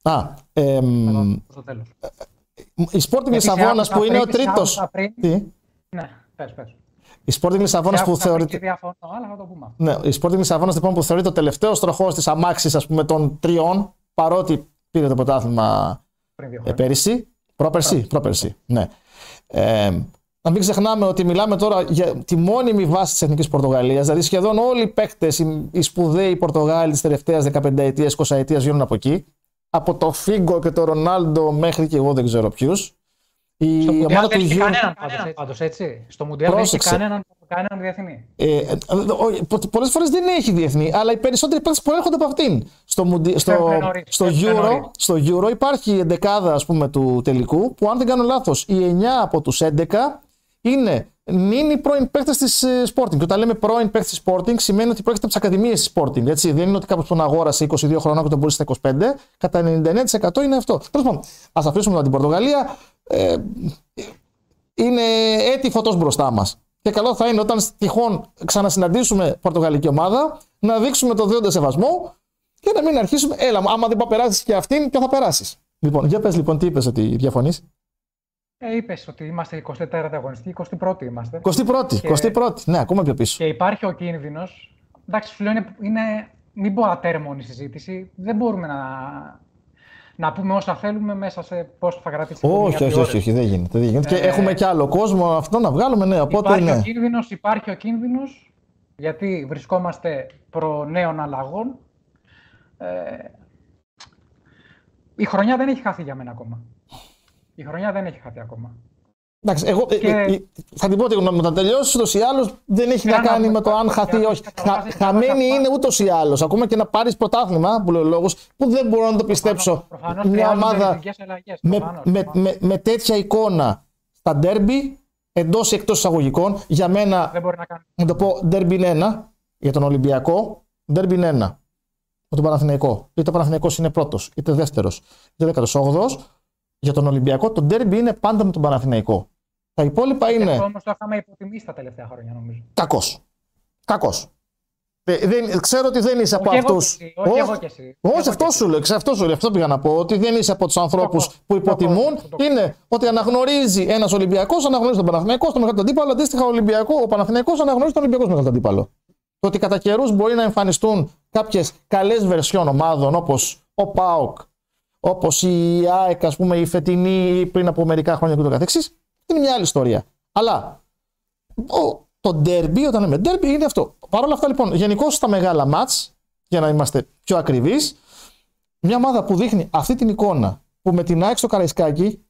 Α, εμ, προς το τέλος η Sporting Λισαβόνας που είναι ο τρίτος. Ναι, πες, πες. Η Sporting Λισαβόνας που θεωρείται. Διαφωνώ, αλλά θα το πούμε. Ναι, η Sporting Λισαβόνας λοιπόν που θεωρείται ο τελευταίος τροχός της αμάξης των τριών, παρότι πήρε το πρωτάθλημα ε, πέρυσι. Πρόπερσι, πρόπερσι. Ναι. Ε, να μην ξεχνάμε ότι μιλάμε τώρα για τη μόνιμη βάση της Εθνικής Πορτογαλίας. Δηλαδή σχεδόν όλοι οι παίκτες, οι σπουδαίοι Πορτογάλοι της τελευταίας 15 ετία, 20 ετία βγαίνουν από εκεί από το Φίγκο και το Ρονάλντο μέχρι και εγώ δεν ξέρω ποιους. Η Στο ομάδα του Γιώργου. Κανέναν πάντως, έτσι. Στο Μουντιάλ δεν έχει κανέναν, κανέναν διεθνή. Ε, ε, Πολλές φορές δεν έχει διεθνή, αλλά οι περισσότεροι παίκτες προέρχονται από αυτήν. Στο, μουντι... στο, στο, Euro, στο Euro υπάρχει η εντεκάδα ας πούμε, του τελικού που, αν δεν κάνω λάθος, οι 9 από τους 11 είναι είναι οι πρώην παίκτες της ε, Sporting. Και όταν λέμε πρώην παίκτες της Sporting, σημαίνει ότι πρόκειται από τις ακαδημίες της Sporting. Έτσι. Δεν είναι ότι κάποιος τον αγόρασε 22 χρονών και τον πούλησε στα 25. Κατά 99% είναι αυτό. Τέλος πάντων, ας αφήσουμε την Πορτογαλία. Ε, είναι έτη φωτός μπροστά μας. Και καλό θα είναι όταν τυχόν ξανασυναντήσουμε Πορτογαλική ομάδα να δείξουμε το δέοντα σεβασμό και να μην αρχίσουμε. Έλα, άμα δεν περάσεις και αυτήν, ποιο θα περάσεις. Λοιπόν, για πες λοιπόν, τι είπες ότι διαφωνείς; Ε, Είπες ότι είμαστε 24η αγωνιστή, 21η είμαστε. 21η, και... 21η, ναι, ακόμα πιο πίσω. Και υπάρχει ο κίνδυνος. Εντάξει, σου λέω είναι, είναι μην πω ατέρμονη συζήτηση. Δεν μπορούμε να, να πούμε όσα θέλουμε μέσα σε πόσο θα κρατήσει όχι, όχι, όχι, όχι, δεν γίνεται. Δεν γίνεται. Ε, και έχουμε κι άλλο κόσμο αυτό να βγάλουμε, ναι. Οπότε, υπάρχει, ναι. Ο κίνδυνος, υπάρχει ο κίνδυνος γιατί βρισκόμαστε προ νέων αλλαγών. Ε, η χρονιά δεν έχει χαθεί για μένα ακόμα. Η χρονιά δεν έχει χαθεί ακόμα. Εντάξει, εγώ και... Ε, ε, θα την πω ότι γνώμη να τελειώσει ούτως ή άλλως δεν έχει να κάνει με το αν χαθεί ή όχι. χαμένη είναι ούτως ή άλλως. Ακόμα και να πάρεις πρωτάθλημα, που λέω λόγος, που δεν μπορώ να το πιστέψω. Μια ομάδα με, τέτοια εικόνα στα ντέρμπι, εντός ή εκτός εισαγωγικών, για μένα. Δεν μπορεί να κάνει. Να το πω, ντέρμπι είναι ένα για τον Ολυμπιακό. Ντέρμπι είναι ένα. με τον Παναθηναϊκό. Είτε ο Παναθηναϊκός είναι πρώτος, είτε δεύτερος, είτε 18ο. Για τον Ολυμπιακό το ντέρμπι είναι πάντα με τον Παναθηναϊκό. Τα υπόλοιπα είναι. Αυτό όμως το είχαμε υποτιμήσει τα τελευταία χρόνια, νομίζω. Κακός. Κακός. Ε, δεν, ξέρω ότι δεν είσαι από αυτού. Όχι, εγώ και εσύ. Όχι, αυτό σου λέω. Αυτό σου λέω. Αυτό πήγα να πω. Ότι δεν είσαι από τους ανθρώπους που υποτιμούν. Είναι ότι αναγνωρίζει ένας Ολυμπιακός, αναγνωρίζει τον Παναθηναϊκό στο μεγάλο αντίπαλο. Αντίστοιχα, ο, Ολυμπιακό, ο Παναθηναϊκός αναγνωρίζει τον Ολυμπιακό στο μεγάλο αντίπαλο. Το ότι κατά καιρούς μπορεί να εμφανιστούν κάποιες καλές βερσιόν ομάδων όπως ο ΠΑΟΚ, όπως η ΑΕΚ, ας πούμε, η φετινή πριν από μερικά χρόνια και το καθεξής, είναι μια άλλη ιστορία. Αλλά το derby, όταν λέμε derby, είναι αυτό. Παρ' όλα αυτά, λοιπόν, γενικώς στα μεγάλα μάτς, για να είμαστε πιο ακριβείς, μια ομάδα που δείχνει αυτή την εικόνα, που με την ΑΕΚ στο Καραϊσκάκι,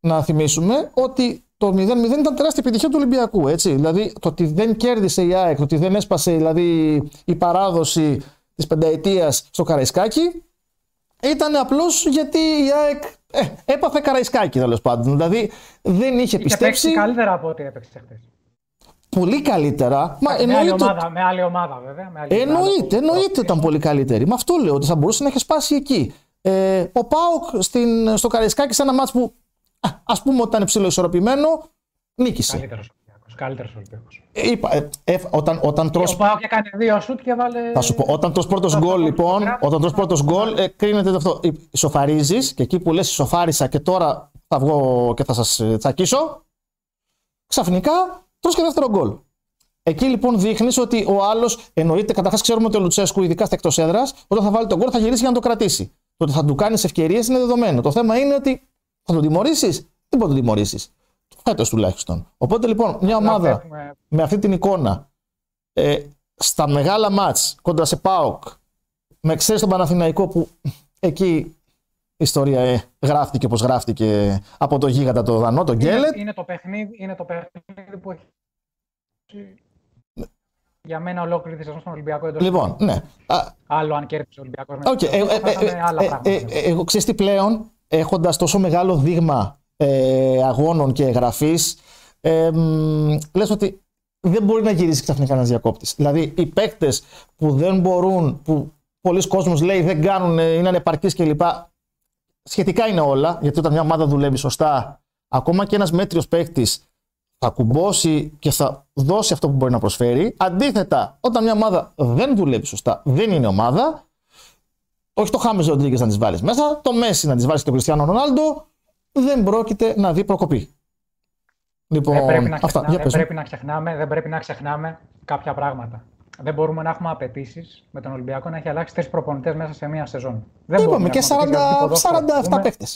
να θυμίσουμε ότι το 0-0 ήταν τεράστια επιτυχία του Ολυμπιακού. Έτσι. Δηλαδή, το ότι δεν κέρδισε η ΑΕΚ, το ότι δεν έσπασε δηλαδή, η παράδοση της πενταετίας στο Καραϊσκάκι, ήταν απλώς γιατί η ΑΕΚ ε, έπαθε Καραϊσκάκι τέλος πάντων. Δηλαδή, δεν είχε πιστέψει. Είχε καλύτερα από ό,τι έπαιξε χθες πολύ καλύτερα. Μα, με, άλλη ομάδα, με άλλη ομάδα, βέβαια. Με άλλη εννοείται, εννοείται ήταν πολύ καλύτερη. Με αυτό λέω ότι θα μπορούσε να έχει σπάσει εκεί. Ε, ο Πάοκ στην, στο Καραϊσκάκι σε ένα μάτσο που α πούμε ότι ήταν ψηλό ισορροπημένο, νίκησε. Καλύτερος Καλύτερος Ολυμπιακός. Ε, είπα, ε, ε, όταν, όταν τρως... Ο Πάοκ έκανε δύο σουτ και βάλε. Θα σου πω, όταν τρως πρώτος γκολ, λοιπόν, όταν τρως πρώτος γκολ, ε, κρίνεται αυτό. Ισοφαρίζει και εκεί που λες ισοφάρισα και τώρα θα βγω και θα σας τσακίσω, ξαφνικά τρως και δεύτερο γκολ. Εκεί λοιπόν δείχνεις ότι ο άλλος εννοείται, καταρχάς ξέρουμε ότι ο Λουτσέσκου, ειδικά στα εκτός έδρας, όταν θα βάλει τον γκολ θα γυρίσει για να το κρατήσει. Το ότι θα του κάνεις ευκαιρίες είναι δεδομένο. Το θέμα είναι ότι θα τον τιμωρήσεις, δεν μπορεί να τον τιμωρήσεις. Φέτος τουλάχιστον. Οπότε λοιπόν μια ομάδα με αυτή την εικόνα ε, στα μεγάλα μάτς κοντά σε ΠΑΟΚ, με εξαίρεση τον Παναθηναϊκό που εκεί η ιστορία ε, γράφτηκε όπως γράφτηκε από το γίγαντα το Δανό, τον Γκέλετ. Είναι, το παιχνίδι, είναι το παιχνίδι που έχει για μένα ολόκληρη τη σεζόν στον Ολυμπιακό εντός. Λοιπόν, ναι. Άλλο αν κέρδισε ο Ολυμπιακός. Okay. Ε, ε, ε, ε, εγώ ξέρω τι πλέον, έχοντας τόσο μεγάλο δείγμα ε, αγώνων και εγγραφής, ε, λες ότι δεν μπορεί να γυρίσει ξαφνικά ένας διακόπτης. Δηλαδή, οι παίκτες που δεν μπορούν, που πολλοί κόσμοι λέει δεν κάνουν, είναι ανεπαρκείς κλπ. Σχετικά είναι όλα, γιατί όταν μια ομάδα δουλεύει σωστά, ακόμα και ένας μέτριος παίκτης θα κουμπώσει και θα δώσει αυτό που μπορεί να προσφέρει. Αντίθετα, όταν μια ομάδα δεν δουλεύει σωστά, δεν είναι ομάδα, όχι το Χάμε Ροντρίγκες να τις βάλεις μέσα, το Μέση να τις βάλεις και τον Κριστιανό Ρονάλντο, δεν πρόκειται να δει προκοπή. Λοιπόν, δεν πρέπει, να αυτά, ξεχνάμε, δεν, πρέπει να ξεχνάμε, δεν πρέπει να ξεχνάμε κάποια πράγματα. Δεν μπορούμε να έχουμε απαιτήσεις με τον Ολυμπιακό να έχει αλλάξει τρεις προπονητές μέσα σε μία σεζόν. Δεν Είπαμε και 40, 47 παίχτε.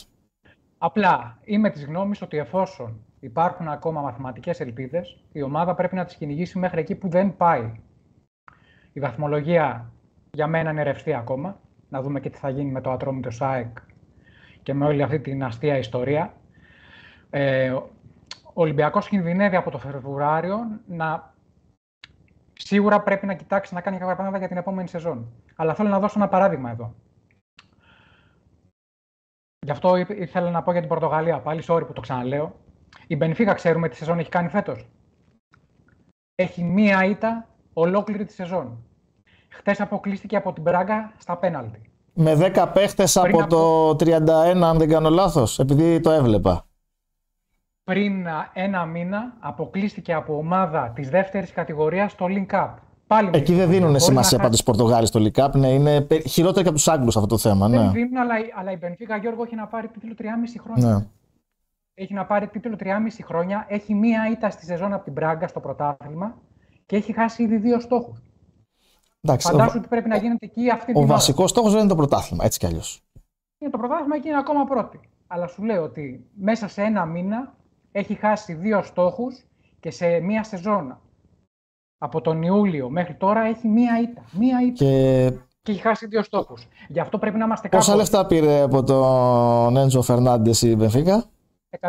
Απλά είμαι της γνώμης ότι εφόσον υπάρχουν ακόμα μαθηματικές ελπίδες, η ομάδα πρέπει να τις κυνηγήσει μέχρι εκεί που δεν πάει. Η βαθμολογία για μένα είναι ρευστή ακόμα. Να δούμε και τι θα γίνει με το Ατρόμητο ΣΑΕΚ και με όλη αυτή την αστεία ιστορία. Ε, ο Ολυμπιακός κινδυνεύει από το Φεβρουάριο να σίγουρα πρέπει να κοιτάξει να κάνει κάποια πράγματα για την επόμενη σεζόν. Αλλά θέλω να δώσω ένα παράδειγμα εδώ. Γι' αυτό ήθελα να πω για την Πορτογαλία πάλι, sorry που το ξαναλέω. Η Μπενφίκα ξέρουμε τι σεζόν έχει κάνει φέτος. Έχει μία ήττα ολόκληρη τη σεζόν. Χθε αποκλείστηκε από την Μπράγκα στα πέναλτι. Με 10 παίχτες από, το 31, αν δεν κάνω λάθος, επειδή το έβλεπα. Πριν ένα μήνα αποκλείστηκε από ομάδα της δεύτερης κατηγορίας στο Link Cup. Πάλι Εκεί δεν δίνουν σημασία να... πάντως Πορτογάλοι στο Link Cup. Ναι, είναι χειρότερο και από τους Άγγλους αυτό το θέμα. Δεν ναι. δίνουν, αλλά, αλλά η Μπενφίκα Γιώργο έχει να πάρει τίτλο 3,5 χρόνια. Ναι έχει να πάρει τίτλο 3,5 χρόνια, έχει μία ήττα στη σεζόν από την Μπράγκα στο πρωτάθλημα και έχει χάσει ήδη δύο στόχους. Φαντάζομαι ο... ότι πρέπει να γίνεται εκεί αυτή τη Ο βασικός στόχος δεν είναι το πρωτάθλημα, έτσι κι αλλιώς. Είναι το πρωτάθλημα και είναι ακόμα πρώτη. Αλλά σου λέω ότι μέσα σε ένα μήνα έχει χάσει δύο στόχους και σε μία σεζόν από τον Ιούλιο μέχρι τώρα έχει μία ήττα. Μία ήττα. Και... και έχει χάσει δύο στόχους. Γι' αυτό πρέπει να είμαστε κάπου. Πόσα λεφτά πήρε από τον Έντζο Φερνάντες η Μπενφίκα; 121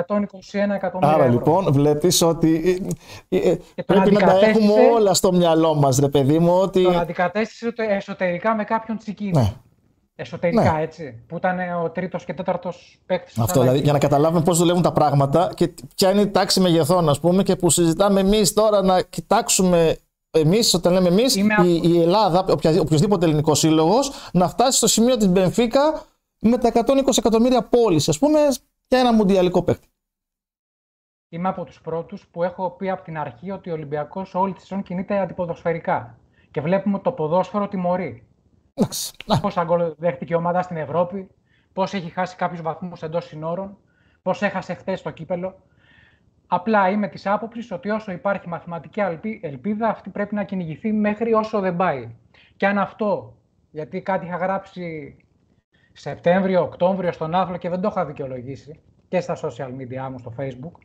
εκατομμύρια Άρα λοιπόν βλέπεις ότι ε, ε, ε, πρέπει να τα έχουμε όλα στο μυαλό μας ρε παιδί μου ότι... Τον αντικατέστησε εσωτερικά με κάποιον τσικίνη. Ναι. Εσωτερικά ναι. έτσι, που ήταν ο τρίτος και τέταρτος παίκτης. Αυτό δηλαδή για να καταλάβουμε πώς δουλεύουν τα πράγματα και ποια είναι η τάξη μεγεθών ας πούμε και που συζητάμε εμείς τώρα να κοιτάξουμε εμείς, όταν λέμε εμείς, η, η, Ελλάδα, οποιοδήποτε ελληνικός σύλλογος, να φτάσει στο σημείο της Μπενφίκα με τα 120 εκατομμύρια πόλεις, ας πούμε, για ένα μουντιαλικό παίκτη. Είμαι από τους πρώτους που έχω πει από την αρχή ότι ο Ολυμπιακός όλη τη σεζόν κινείται αντιποδοσφαιρικά. Και βλέπουμε το ποδόσφαιρο τιμωρεί. Πόσα γκολ δέχτηκε η ομάδα στην Ευρώπη, πώς έχει χάσει κάποιους βαθμούς εντός συνόρων, πώς έχασε χθες το κύπελο. Απλά είμαι της άποψης ότι όσο υπάρχει μαθηματική ελπίδα, αυτή πρέπει να κυνηγηθεί μέχρι όσο δεν πάει. Και αν αυτό, γιατί κάτι είχα γράψει Σεπτέμβριο, Οκτώβριο στον Άθλο και δεν το είχα δικαιολογήσει και στα social media μου, στο facebook,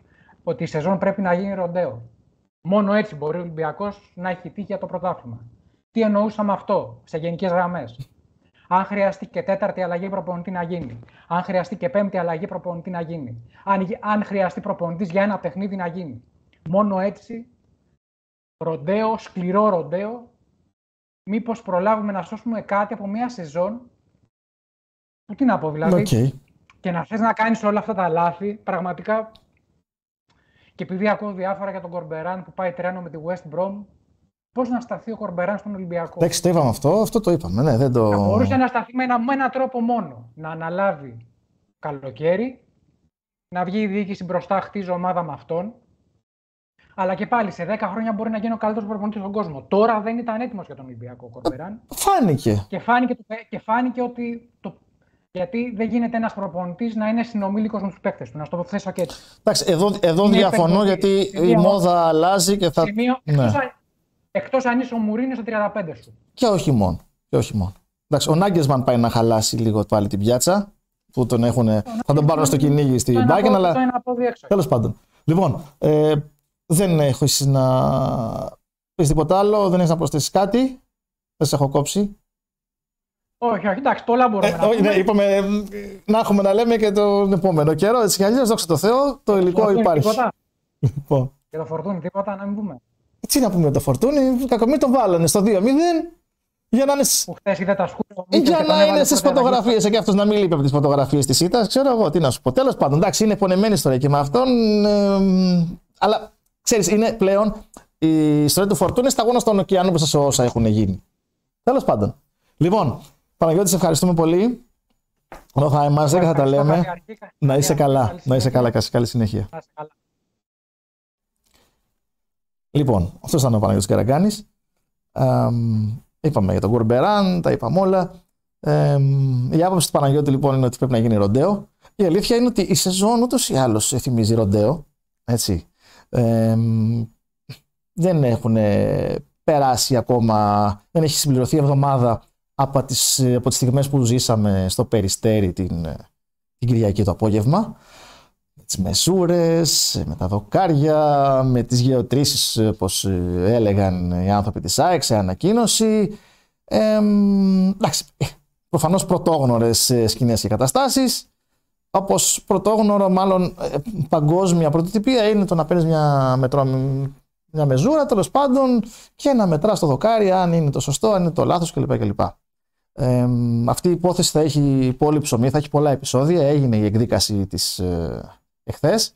ότι η σεζόν πρέπει να γίνει ροντέο. Μόνο έτσι μπορεί ο Ολυμπιακός να έχει τύχει για το πρωτάθλημα. Τι εννοούσα με αυτό, σε γενικές γραμμές. Αν χρειαστεί και τέταρτη αλλαγή προπονητή να γίνει. Αν χρειαστεί και πέμπτη αλλαγή προπονητή να γίνει. Αν, αν χρειαστεί προπονητής για ένα παιχνίδι να γίνει. Μόνο έτσι, ροντέο, σκληρό ροντέο, μήπως προλάβουμε να σώσουμε κάτι από μια σεζόν. Που τι να πω, δηλαδή. Okay. Και να θες να κάνεις όλα αυτά τα λάθη, πραγματικά. Και επειδή ακούω διάφορα για τον Κορμπεράν που πάει τρένο με τη West Brom, πώς να σταθεί ο Κορμπεράν στον Ολυμπιακό; Εντάξει, το είπαμε αυτό, αυτό το είπαμε. Ναι, δεν το... Θα μπορούσε να σταθεί με, ένα, με έναν τρόπο μόνο. Να αναλάβει καλοκαίρι, να βγει η διοίκηση μπροστά, χτίζει ομάδα με αυτόν. Αλλά και πάλι σε 10 χρόνια μπορεί να γίνει ο καλύτερος προπονητής στον κόσμο. Τώρα δεν ήταν έτοιμος για τον Ολυμπιακό Κορμπεράν. Φάνηκε. Και φάνηκε, και φάνηκε ότι το γιατί δεν γίνεται ένας προπονητής να είναι συνομήλικος με τους παίκτες του. Να το θέσω και έτσι. Εντάξει, εδώ, εδώ διαφωνώ γιατί η μόδα αλλάζει και θα. Σημείο, ναι. Εκτός αν είσαι ο Μουρίνο στο 35 σου. Και όχι μόνο. Και όχι μόνο. Εντάξει, ο Νάγκεσμαν πάει να χαλάσει λίγο πάλι την πιάτσα. Που τον έχουν, θα τον πάρουν στο κυνήγι στην Μπάγκεν, αλλά. Τέλος πάντων. Λοιπόν, ε, δεν έχω να πεις τίποτα άλλο, δεν έχεις να προσθέσεις κάτι. Δεν σε έχω κόψει. Όχι, όχι, εντάξει, πολλά μπορούμε ε, να πούμε. Ναι, είπαμε να έχουμε να λέμε και τον επόμενο καιρό. Έτσι κι αλλιώς, δόξα τω Θεώ, το υλικό υπάρχει. Τίποτα. Λοιπόν. Και το φορτούνι, τίποτα, να μην πούμε. Τι να πούμε το φορτούνι, κακομίρι τον βάλανε στο 2-0 για να είναι. Για να είναι στις φωτογραφίες και αυτός να μην λείπει από τις φωτογραφίες της ΣΥΤΑ, ξέρω εγώ τι να σου πω. Τέλος πάντων, εντάξει, είναι πονεμένης ιστορία και με αυτόν. Ε, αλλά ξέρεις, είναι πλέον η ιστορία του φορτούνι σταγόνα στον ωκεανό που σας όσα έχουν γίνει. Τέλος πάντων. Λοιπόν, Παναγιώτης, σε ευχαριστούμε πολύ. Ρόχα, εμά δεν θα τα λέμε. Να είσαι καλά. Να είσαι καλά. Καλή συνέχεια. Λοιπόν, αυτός ήταν ο Παναγιώτης Καραγκάνης. είπαμε για τον Κορμπεράν, τα είπαμε όλα. η άποψη του Παναγιώτη λοιπόν είναι ότι πρέπει να γίνει ροντέο. Η αλήθεια είναι ότι η σεζόν ούτως ή άλλως θυμίζει ροντέο. Έτσι. δεν έχουν περάσει ακόμα, δεν έχει συμπληρωθεί εβδομάδα από τις, από τις στιγμές που ζήσαμε στο Περιστέρι την, την Κυριακή το απόγευμα τις μεσούρες, με τα δοκάρια, με τις γεωτρήσεις όπως έλεγαν οι άνθρωποι της ΑΕΚ σε ανακοίνωση. Ε, εντάξει, προφανώς πρωτόγνωρες σκηνές και καταστάσεις. Όπως πρωτόγνωρο μάλλον ε, παγκόσμια πρωτοτυπία είναι το να παίρνεις μια, μετρό, μια μεζούρα τέλος πάντων και να μετράς το δοκάρι αν είναι το σωστό, αν είναι το λάθος κλπ. κλπ. Ε, αυτή η υπόθεση θα έχει πολύ ψωμί, θα έχει πολλά επεισόδια. Έγινε η εκδίκαση της, ε, εχθές.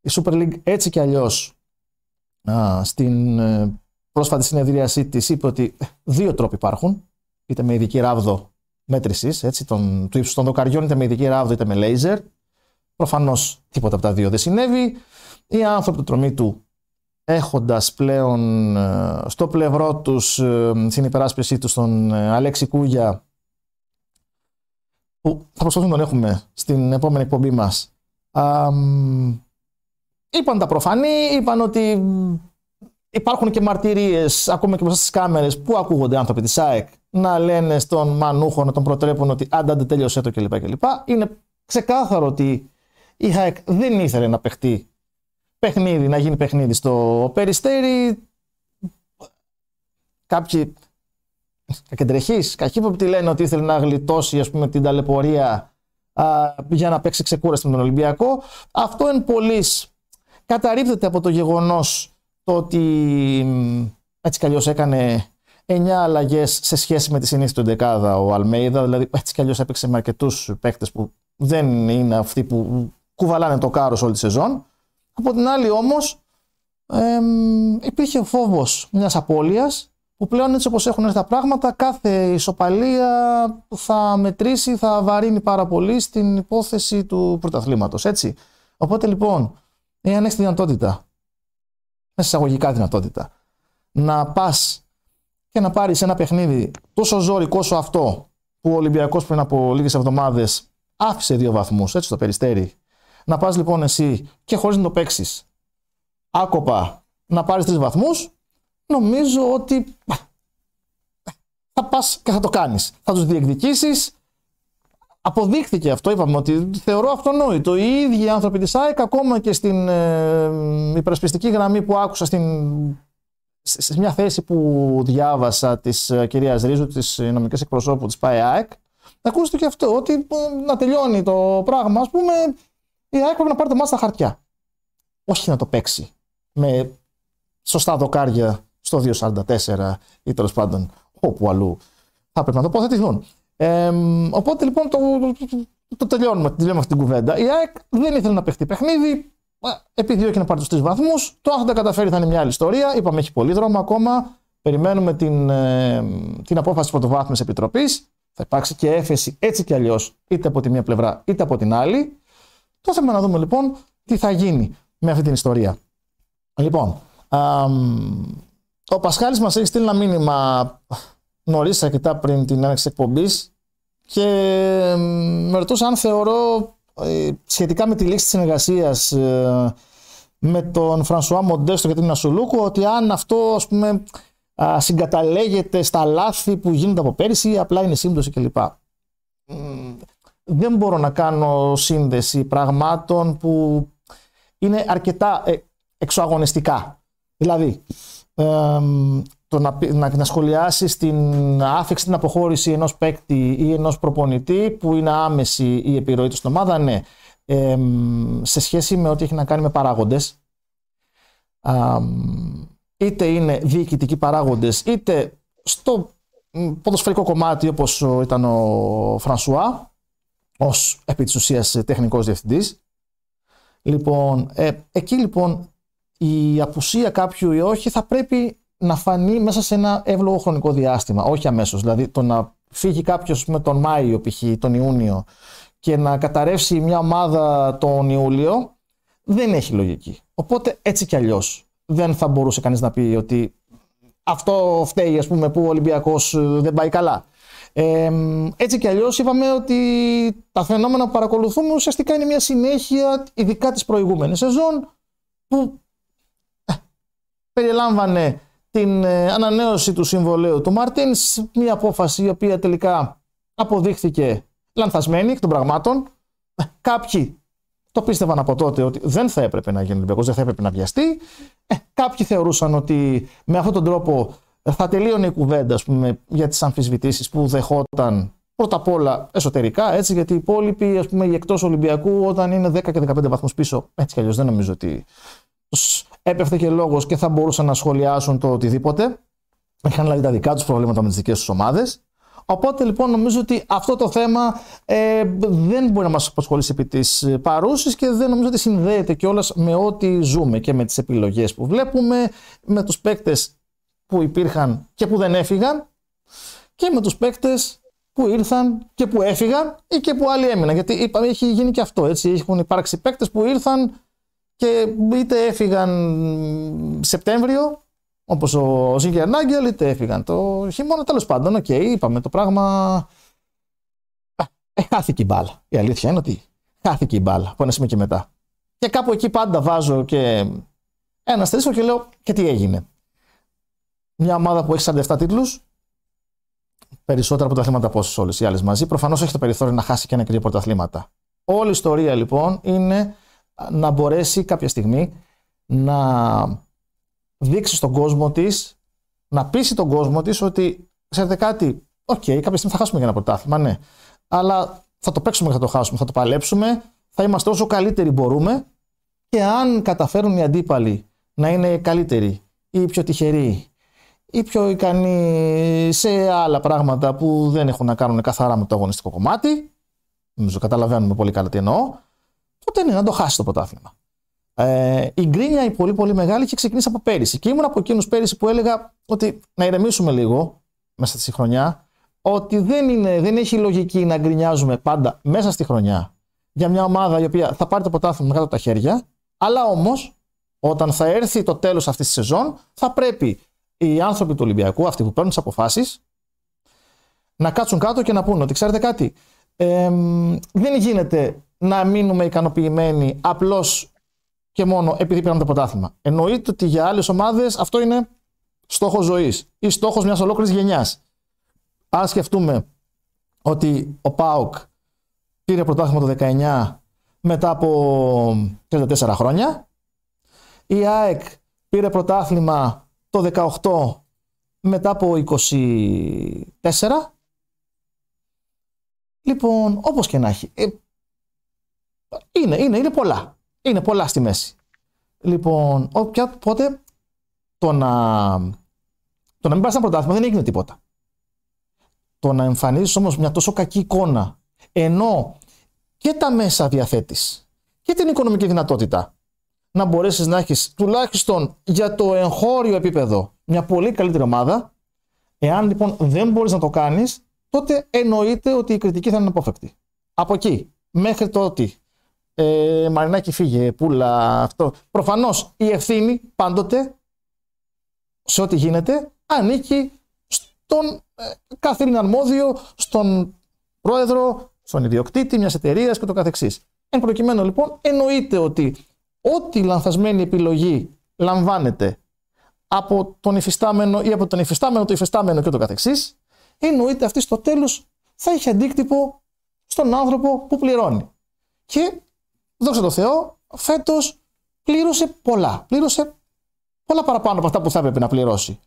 Η Super League έτσι κι αλλιώς στην ε, πρόσφατη συνεδρίασή της είπε ότι δύο τρόποι υπάρχουν, είτε με ειδική ράβδο μέτρησης, έτσι, τον, του ύψους των δοκαριών, είτε με ειδική ράβδο είτε με λέιζερ. Προφανώς τίποτα από τα δύο δεν συνέβη. Οι άνθρωποι του τρομή του έχοντας πλέον ε, στο πλευρό τους ε, στην υπεράσπιση τους τον Αλέξη Κούγια που θα προσπαθούμε να τον έχουμε στην επόμενη εκπομπή μας είπαν τα προφανή, είπαν ότι υπάρχουν και μαρτυρίες ακόμα και μπροστά στις κάμερες που ακούγονται άνθρωποι της ΑΕΚ να λένε στον Μανούχο να τον προτρέπουν ότι άντε άντε τέλειωσέ το κλπ. κλπ. Είναι ξεκάθαρο ότι η ΑΕΚ δεν ήθελε να παιχτεί παιχνίδι, να γίνει παιχνίδι στο Περιστέρι. Κάποιοι κακεντρεχείς, καχύποπτοι λένε ότι ήθελε να γλιτώσει ας πούμε, την ταλαιπωρία για να παίξει ξεκούραστη με τον Ολυμπιακό. Αυτό εν πολλής καταρρύπτεται από το γεγονός το ότι έτσι κι αλλιώς έκανε 9 αλλαγές σε σχέση με τη συνήθεια του Ντεκάδα ο Αλμέιδα. Δηλαδή, έτσι κι αλλιώς έπαιξε με αρκετούς παίκτες που δεν είναι αυτοί που κουβαλάνε το κάρος όλη τη σεζόν. Από την άλλη, όμως, ε, υπήρχε φόβος μιας απώλειας που πλέον έτσι όπως έχουν έρθει τα πράγματα κάθε ισοπαλία θα μετρήσει, θα βαρύνει πάρα πολύ στην υπόθεση του πρωταθλήματος, έτσι. Οπότε λοιπόν, εάν έχεις τη δυνατότητα, μέσα εισαγωγικά δυνατότητα, να πας και να πάρεις ένα παιχνίδι τόσο ζώρικο όσο αυτό που ο Ολυμπιακός πριν από λίγες εβδομάδες άφησε δύο βαθμούς, έτσι στο περιστέρι. Να πας λοιπόν εσύ και χωρίς να το παίξεις άκοπα να πάρεις τρεις βαθμούς, νομίζω ότι θα πας και θα το κάνεις. Θα τους διεκδικήσεις. Αποδείχθηκε αυτό, είπαμε ότι θεωρώ αυτονόητο. Οι ίδιοι άνθρωποι της ΑΕΚ, ακόμα και στην ε, υπερασπιστική γραμμή που άκουσα στην, σε μια θέση που διάβασα της ε, κυρίας Ρίζου, της νομικής εκπροσώπου της ΠΑΕ ΑΕΚ, ακούστε και αυτό, ότι ε, να τελειώνει το πράγμα, ας πούμε, η ΑΕΚ πρέπει να πάρει το μάτι στα χαρτιά. Όχι να το παίξει με σωστά δοκάρια στο 2.44 ή τέλος πάντων όπου αλλού θα πρέπει να τοποθετηθούν. Ε, οπότε λοιπόν το, το, το τελειώνουμε, τελειώνουμε αυτή την κουβέντα. Η ΑΕΚ δεν ήθελε να παιχτεί παιχνίδι, επιδιώκει να πάρει τους τρεις βαθμούς. Το αν θα τα καταφέρει θα είναι μια άλλη ιστορία. Είπαμε έχει πολύ δρόμο ακόμα. Περιμένουμε την, ε, την απόφαση τη πρωτοβάθμια επιτροπής. Θα υπάρξει και έφεση έτσι κι αλλιώς, είτε από τη μία πλευρά είτε από την άλλη. Το θέμα να δούμε λοιπόν τι θα γίνει με αυτή την ιστορία. Λοιπόν, ο Πασχάλης μας έχει στείλει ένα μήνυμα νωρίς αρκετά πριν την έναρξη εκπομπής και με ρωτούσε αν θεωρώ ε, σχετικά με τη λήξη της συνεργασίας ε, με τον Φρανσουά Μοντέστο και την Ασουλούκου ότι αν αυτό ας πούμε συγκαταλέγεται στα λάθη που γίνονται από πέρυσι ή απλά είναι σύμπτωση κλπ. Δεν μπορώ να κάνω σύνδεση πραγμάτων που είναι αρκετά ε, εξωαγωνιστικά. Δηλαδή, το να, να, να σχολιάσεις την άφηξη, την αποχώρηση ενός παίκτη ή ενός προπονητή που είναι άμεση η επιρροή του στην ομάδα, ναι. σε σχέση με ό,τι έχει να κάνει με παράγοντες, είτε είναι διοικητικοί παράγοντες, είτε στο ποδοσφαιρικό κομμάτι όπως ήταν ο Φρανσουά, ως επί της ουσίας τεχνικός διευθυντής. Λοιπόν, ε, εκεί λοιπόν η απουσία κάποιου ή όχι θα πρέπει να φανεί μέσα σε ένα εύλογο χρονικό διάστημα, όχι αμέσως. Δηλαδή το να φύγει κάποιος με τον Μάιο π.χ. τον Ιούνιο και να καταρρεύσει μια ομάδα τον Ιούλιο δεν έχει λογική. Οπότε έτσι κι αλλιώς δεν θα μπορούσε κανείς να πει ότι αυτό φταίει ας πούμε που ο Ολυμπιακός δεν πάει καλά. Ε, έτσι κι αλλιώς είπαμε ότι τα φαινόμενα που παρακολουθούμε ουσιαστικά είναι μια συνέχεια ειδικά της προηγούμενης σεζόν που περιλάμβανε την ε, ανανέωση του συμβολέου του Μάρτινς, μια απόφαση η οποία τελικά αποδείχθηκε λανθασμένη εκ των πραγμάτων. Κάποιοι το πίστευαν από τότε ότι δεν θα έπρεπε να γίνει Ολυμπιακός, δεν θα έπρεπε να βιαστεί. Ε, κάποιοι θεωρούσαν ότι με αυτόν τον τρόπο θα τελείωνε η κουβέντα ας πούμε, για τις αμφισβητήσεις που δεχόταν πρώτα απ' όλα εσωτερικά, έτσι, γιατί οι υπόλοιποι, ας πούμε, οι εκτός Ολυμπιακού, όταν είναι 10 και 15 βαθμούς πίσω, έτσι κι αλλιώς δεν νομίζω ότι έπεφτε και λόγος και θα μπορούσαν να σχολιάσουν το οτιδήποτε. Είχαν δηλαδή τα δικά τους προβλήματα με τις δικές τους ομάδες. Οπότε λοιπόν νομίζω ότι αυτό το θέμα ε, δεν μπορεί να μας απασχολήσει επί της παρούσης και δεν νομίζω ότι συνδέεται κιόλας με ό,τι ζούμε και με τις επιλογές που βλέπουμε, με τους παίκτες που υπήρχαν και που δεν έφυγαν και με τους παίκτες που ήρθαν και που έφυγαν ή και που άλλοι έμειναν. Γιατί είπαμε, έχει γίνει και αυτό. Έτσι. Έχουν υπάρξει παίκτες που ήρθαν και είτε έφυγαν Σεπτέμβριο, όπως ο Ζίγκερ Νάγκελ, είτε έφυγαν το χειμώνα. Τέλος πάντων, OK, okay, είπαμε το πράγμα... Ε, χάθηκε η μπάλα. Η αλήθεια είναι ότι χάθηκε η μπάλα από ένα σημείο και μετά. Και κάπου εκεί πάντα βάζω και ένα αστερίσκο και λέω και τι έγινε; Μια ομάδα που έχει 47 τίτλους, περισσότερα από τα αθλήματα από όσες όλες οι άλλες μαζί, προφανώς έχει το περιθώριο να χάσει και ένα δύο πρωταθλήματα. Όλη η ιστορία λοιπόν είναι να μπορέσει κάποια στιγμή να δείξει στον κόσμο της, να πείσει τον κόσμο της ότι ξέρετε κάτι, OK, okay, κάποια στιγμή θα χάσουμε για ένα πρωτάθλημα, ναι, αλλά θα το παίξουμε και θα το χάσουμε, θα το παλέψουμε, θα είμαστε όσο καλύτεροι μπορούμε και αν καταφέρουν οι αντίπαλοι να είναι καλύτεροι ή πιο τυχεροί ή πιο ικανοί σε άλλα πράγματα που δεν έχουν να κάνουν καθαρά με το αγωνιστικό κομμάτι, νομίζω καταλαβαίνουμε πολύ καλά τι εννοώ, τότε είναι να το χάσει το πρωτάθλημα. Ε, η γκρίνια η πολύ πολύ μεγάλη είχε ξεκινήσει από πέρυσι. Και ήμουν από εκείνους πέρυσι που έλεγα ότι να ηρεμήσουμε λίγο μέσα στη χρονιά, ότι δεν, είναι, δεν έχει λογική να γκρινιάζουμε πάντα μέσα στη χρονιά για μια ομάδα η οποία θα πάρει το πρωτάθλημα κάτω από τα χέρια, αλλά όμως όταν θα έρθει το τέλος αυτής της σεζόν, θα πρέπει οι άνθρωποι του Ολυμπιακού, αυτοί που παίρνουν τις αποφάσεις, να κάτσουν κάτω και να πούνε ότι ξέρετε κάτι, ε, δεν γίνεται να μείνουμε ικανοποιημένοι απλώς και μόνο επειδή πήραμε το πρωτάθλημα. Εννοείται ότι για άλλες ομάδες αυτό είναι στόχος ζωής ή στόχος μιας ολόκληρης γενιάς. Αν σκεφτούμε ότι ο Πάοκ πήρε πρωτάθλημα το 19 μετά από 34 χρόνια, η ΑΕΚ πήρε πρωτάθλημα το 18 μετά από 24. Λοιπόν, όπως και να έχει. Ε, είναι, είναι, είναι πολλά. Είναι πολλά στη μέση. Λοιπόν, οπότε το να, το να μην πάρει ένα πρωτάθλημα δεν έγινε τίποτα. Το να εμφανίζεις όμως μια τόσο κακή εικόνα, ενώ και τα μέσα διαθέτεις και την οικονομική δυνατότητα να μπορέσεις να έχεις τουλάχιστον για το εγχώριο επίπεδο μια πολύ καλύτερη ομάδα. Εάν λοιπόν δεν μπορείς να το κάνεις, τότε εννοείται ότι η κριτική θα είναι απόφευκτη. Από εκεί μέχρι το ότι ε, Μαρινάκη φύγε, πουλα, αυτό. Προφανώς η ευθύνη πάντοτε σε ό,τι γίνεται ανήκει στον ε, καθήλυνα αρμόδιο, στον πρόεδρο, στον ιδιοκτήτη μιας εταιρείας και το καθεξής. Εν προκειμένου λοιπόν εννοείται ότι ό,τι λανθασμένη επιλογή λαμβάνεται από τον υφιστάμενο ή από τον υφιστάμενο, το υφιστάμενο και το καθεξής, εννοείται αυτή στο τέλος θα έχει αντίκτυπο στον άνθρωπο που πληρώνει. Και δόξα τω Θεώ, φέτος πλήρωσε πολλά. Πλήρωσε πολλά παραπάνω από αυτά που θα έπρεπε να πληρώσει.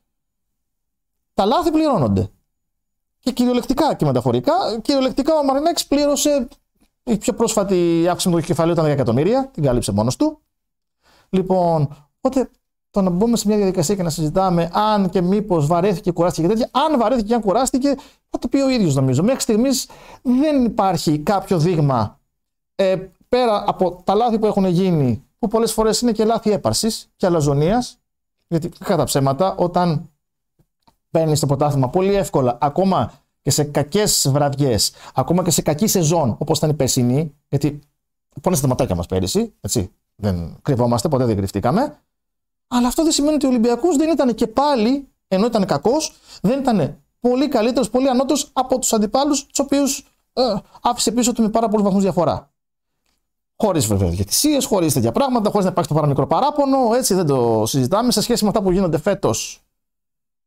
Τα λάθη πληρώνονται. Και κυριολεκτικά και μεταφορικά. Κυριολεκτικά ο Μαρινέκης πλήρωσε η πιο πρόσφατη αύξηση του κεφαλαίου ήταν 10 εκατομμύρια. Την κάλυψε μόνος του. Λοιπόν, οπότε το να μπούμε σε μια διαδικασία και να συζητάμε αν και μήπως βαρέθηκε και κουράστηκε και τέτοια. Αν βαρέθηκε και αν κουράστηκε, θα το πει ο ίδιος νομίζω. Μέχρι στιγμής δεν υπάρχει κάποιο δείγμα ε, πέρα από τα λάθη που έχουν γίνει, που πολλές φορές είναι και λάθη έπαρσης και αλαζονίας. Γιατί κατά ψέματα, όταν παίρνει το πρωτάθλημα πολύ εύκολα, ακόμα και σε κακές βραδιές, ακόμα και σε κακή σεζόν, όπως ήταν η περσινή, γιατί πόνεσε τα ματάκια μας πέρυσι, έτσι. Δεν κρυβόμαστε, ποτέ δεν κρυφτήκαμε. Αλλά αυτό δεν σημαίνει ότι ο Ολυμπιακός δεν ήταν και πάλι, ενώ ήταν κακός, δεν ήταν πολύ καλύτερος, πολύ ανώτερος από τους αντιπάλους, τους οποίους ε, άφησε πίσω του με πάρα πολλούς βαθμούς διαφορά. Χωρίς βέβαια διαιτησίες, χωρίς τέτοια πράγματα, χωρίς να υπάρξει το παραμικρό παράπονο. Έτσι δεν το συζητάμε σε σχέση με αυτά που γίνονται φέτος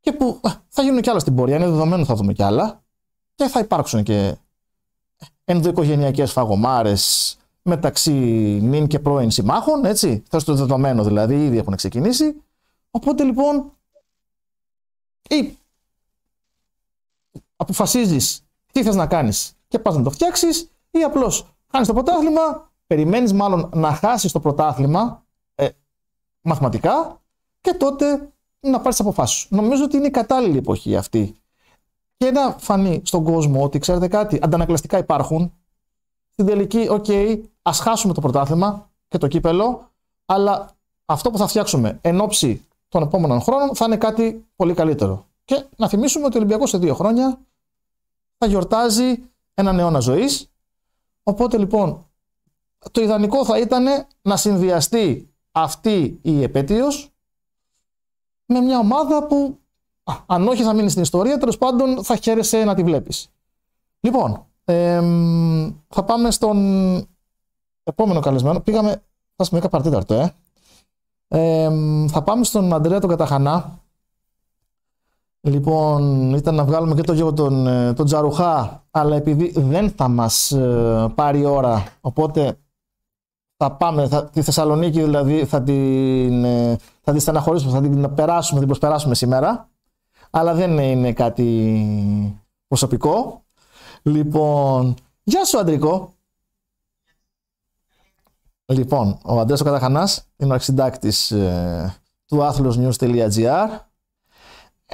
και που ε, θα γίνουν κι άλλα στην πορεία. Είναι δεδομένο θα δούμε κι άλλα. Και θα υπάρξουν και ενδοοικογενειακές φαγωμάρε μεταξύ νυν και πρώην συμμάχων. Έτσι. Θα στο δεδομένο δηλαδή, ήδη έχουν ξεκινήσει. Οπότε λοιπόν. Ή αποφασίζεις τι θες να κάνεις και πας να το φτιάξεις, ή απλώς κάνει το πρωτάθλημα, περιμένεις μάλλον να χάσεις το πρωτάθλημα ε, μαθηματικά και τότε να πάρεις αποφάσεις. Νομίζω ότι είναι η κατάλληλη εποχή αυτή. Και να φανεί στον κόσμο ότι ξέρετε κάτι, αντανακλαστικά υπάρχουν. Στην τελική, OK, okay, ας χάσουμε το πρωτάθλημα και το κύπελλο, αλλά αυτό που θα φτιάξουμε εν όψει των επόμενων χρόνων θα είναι κάτι πολύ καλύτερο. Και να θυμίσουμε ότι ο Ολυμπιακός σε δύο χρόνια θα γιορτάζει έναν αιώνα ζωής. Οπότε λοιπόν, το ιδανικό θα ήταν να συνδυαστεί αυτή η επέτειος με μια ομάδα που, αν όχι θα μείνει στην ιστορία, τέλος πάντων θα χαίρεσαι να τη βλέπεις. Λοιπόν, θα πάμε στον επόμενο καλεσμένο. Πήγαμε, θα πούμε, παρατέταρτο, ε. ε. θα πάμε στον Αντρέα τον Καταχανά. Λοιπόν, ήταν να βγάλουμε και το γιο τον, ε, τον Τζαρουχά, αλλά επειδή δεν θα μας ε, πάρει ώρα, οπότε θα πάμε, θα, τη Θεσσαλονίκη δηλαδή θα την, ε, θα τη στεναχωρήσουμε, θα την περάσουμε, την προσπεράσουμε σήμερα. Αλλά δεν είναι κάτι προσωπικό. Λοιπόν, γεια σου Αντρικό. Λοιπόν, ο Αντρέας ο Καταχανάς είναι ο αρχισυντάκτης ε, του athlosnews.gr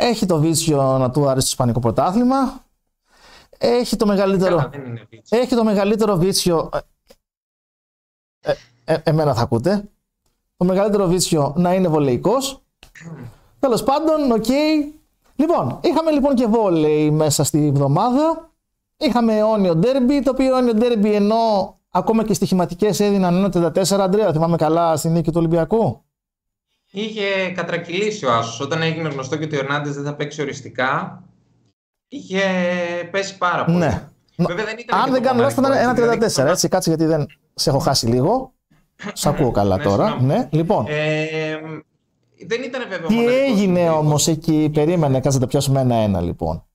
έχει το βίτσιο να του αρέσει το Ισπανικό πρωτάθλημα. Έχει το μεγαλύτερο, έχει το μεγαλύτερο βίτσιο ε, ε, εμένα θα ακούτε. το μεγαλύτερο βίτσιο να είναι βολεϊκός. Τέλος πάντων, OK. Okay. Λοιπόν, είχαμε λοιπόν και βόλεϊ μέσα στη εβδομάδα. Είχαμε αιώνιο ντέρμπι, το οποίο αιώνιο ντέρμπι ενώ ακόμα και στοιχηματικές έδιναν 1,34 Αντρέα. Θυμάμαι καλά στη νίκη του Ολυμπιακού. Είχε κατρακυλήσει ο Άσος. Όταν έγινε γνωστό και ότι ο Ερνάντες δεν θα παίξει οριστικά, είχε πέσει πάρα πολύ. Ναι. Βέβαια, δεν ήταν Αν δεν κάνω λάθος, ήταν 1,34. Δηλαδή, έτσι, κάτσε γιατί δεν σε έχω χάσει λίγο. Σ' ακούω καλά ναι, τώρα. Ναι, λοιπόν. Ε, δεν ήταν βέβαια Τι έγινε όμως εκεί, περίμενε, κάτσε να τα πιάσουμε ένα-ένα λοιπόν.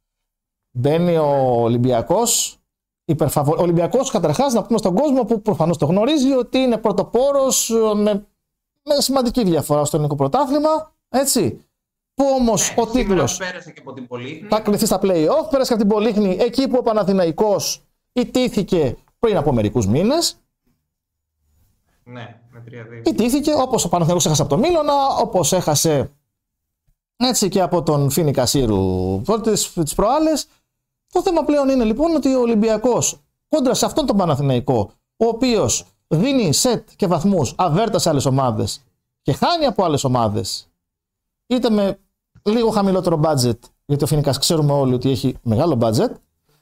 Μπαίνει ο Ολυμπιακός. Ο Ολυμπιακός, καταρχάς, να πούμε στον κόσμο που προφανώς το γνωρίζει ότι είναι πρωτοπόρος με, με σημαντική διαφορά στο ελληνικό πρωτάθλημα. Έτσι. Που όμως ναι, ο τίτλος. Πέρασε και από την Πολύχνη. Θα κληθεί στα playoff, πέρασε και από την Πολύχνη, εκεί που ο Παναθηναϊκός ιτήθηκε πριν από μερικούς μήνες. Ναι, με 3-2. Ιτήθηκε όπως ο Παναθηναϊκός έχασε από τον Μίλωνα, όπως έχασε έτσι και από τον Φίνι Κασίρου τι προάλλες. Το θέμα πλέον είναι λοιπόν ότι ο Ολυμπιακός κόντρα σε αυτόν τον Παναθηναϊκό, ο οποίος δίνει σετ και βαθμούς αβέρτα σε άλλες ομάδες και χάνει από άλλες ομάδες, είτε με λίγο χαμηλότερο budget, γιατί ο Φίνικα ξέρουμε όλοι ότι έχει μεγάλο budget,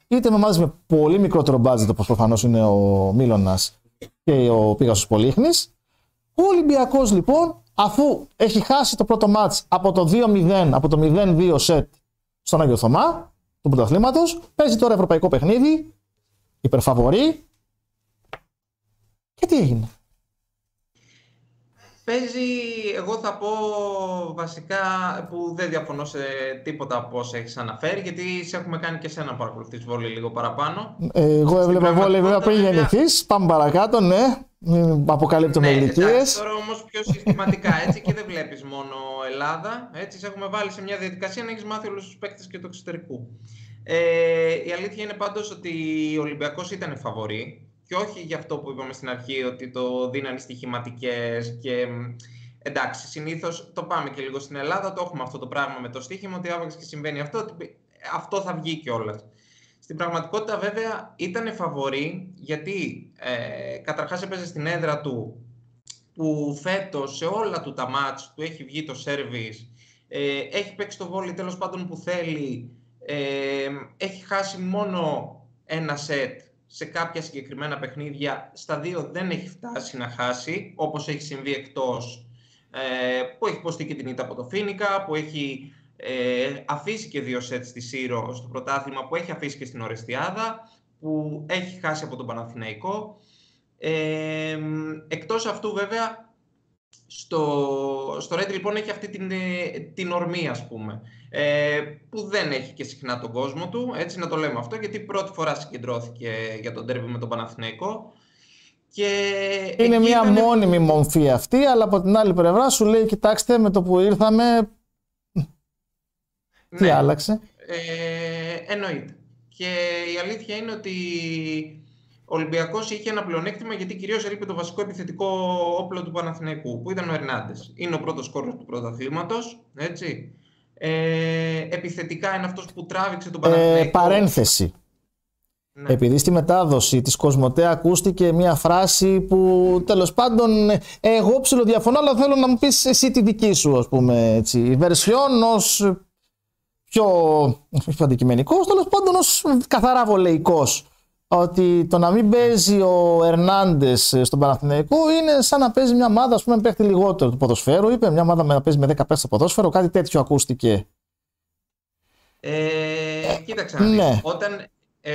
είτε με ομάδες με πολύ μικρότερο budget, όπως προφανώς είναι ο Μίλωνας και ο Πίγασος Πολύχνης. Ο Ολυμπιακός λοιπόν, αφού έχει χάσει το πρώτο match από το 2-0, από το 0-2 σετ στον Άγιο Θωμά του πρωταθλήματος, παίζει τώρα ευρωπαϊκό παιχνίδι, υπερφαβορή. Και τι έγινε. Παίζει, εγώ θα πω βασικά που δεν διαφωνώ σε τίποτα από όσα έχεις αναφέρει, γιατί σε έχουμε κάνει και σένα παρακολουθείς βόλη λίγο παραπάνω. Εγώ έβλεπα βόλη βέβαια πριν γεννηθείς. Πάμε παρακάτω, ναι. Μην αποκαλύπτουμε ναι, ηλικίες. Τώρα όμως πιο συστηματικά έτσι και δεν βλέπεις μόνο Ελλάδα. Έτσι, σε έχουμε βάλει σε μια διαδικασία να έχεις μάθει όλους τους παίκτες και του εξωτερικού. Ε, η αλήθεια είναι πάντως ότι ο Ολυμπιακός ήταν φαβορή και όχι για αυτό που είπαμε στην αρχή ότι το δίνανε στοιχηματικές και εντάξει, συνήθως το πάμε και λίγο στην Ελλάδα, το έχουμε αυτό το πράγμα με το στοίχημα ότι άπαξ και συμβαίνει αυτό, ότι αυτό θα βγει κιόλας. Στην πραγματικότητα βέβαια ήταν φαβορή γιατί ε, καταρχάς έπαιζε στην έδρα του που φέτος σε όλα του τα μάτς του έχει βγει το σέρβις, ε, έχει παίξει το βόλι τέλος πάντων που θέλει, ε, έχει χάσει μόνο ένα σετ σε κάποια συγκεκριμένα παιχνίδια, στα δύο δεν έχει φτάσει να χάσει, όπως έχει συμβεί εκτός, ε, που έχει ποστεί και την ήττα από το Φίνικα, που έχει ε, αφήσει και δύο σετς στη Σύρο στο πρωτάθλημα, που έχει αφήσει και στην Ορεστιάδα, που έχει χάσει από τον Παναθηναϊκό. Ε, εκτός αυτού βέβαια, στο, στο Red λοιπόν έχει αυτή την, ε, την ορμή ας πούμε ε, που δεν έχει και συχνά τον κόσμο του, έτσι να το λέμε αυτό, γιατί πρώτη φορά συγκεντρώθηκε για τον τέρμι με τον Παναθηναϊκό. Και είναι μια μόνιμη μορφή αυτή, αλλά από την άλλη πλευρά σου λέει, κοιτάξτε, με το που ήρθαμε, τι ναι. άλλαξε; Ε, εννοείται. Και η αλήθεια είναι ότι ο Ολυμπιακός είχε ένα πλεονέκτημα γιατί κυρίως έλειπε το βασικό επιθετικό όπλο του Παναθηναϊκού, που ήταν ο Ερνάντες. Είναι ο πρώτος κόρος του πρωταθλήματος. Έτσι. Ε, επιθετικά είναι αυτός που τράβηξε τον Παναθηναϊκό. Ε, παρένθεση. Ναι. Επειδή στη μετάδοση της Κοσμοτέ ακούστηκε μια φράση που τέλος πάντων εγώ ψηλοδιαφωνώ αλλά θέλω να μου πεις εσύ τη δική σου ας πούμε έτσι. Η βερσιόν ως πιο, πιο αντικειμενικός τέλος πάντων ως καθαρά βολεϊκός ότι το να μην παίζει ο Ερνάντες στον Παναθηναϊκό είναι σαν να παίζει μια ομάδα που πούμε, παίχτη λιγότερο του ποδοσφαίρου. Είπε μια ομάδα να παίζει με 10 παίχτες στο ποδόσφαιρο, κάτι τέτοιο ακούστηκε. Ε, κοίταξε ναι. Όταν, ε,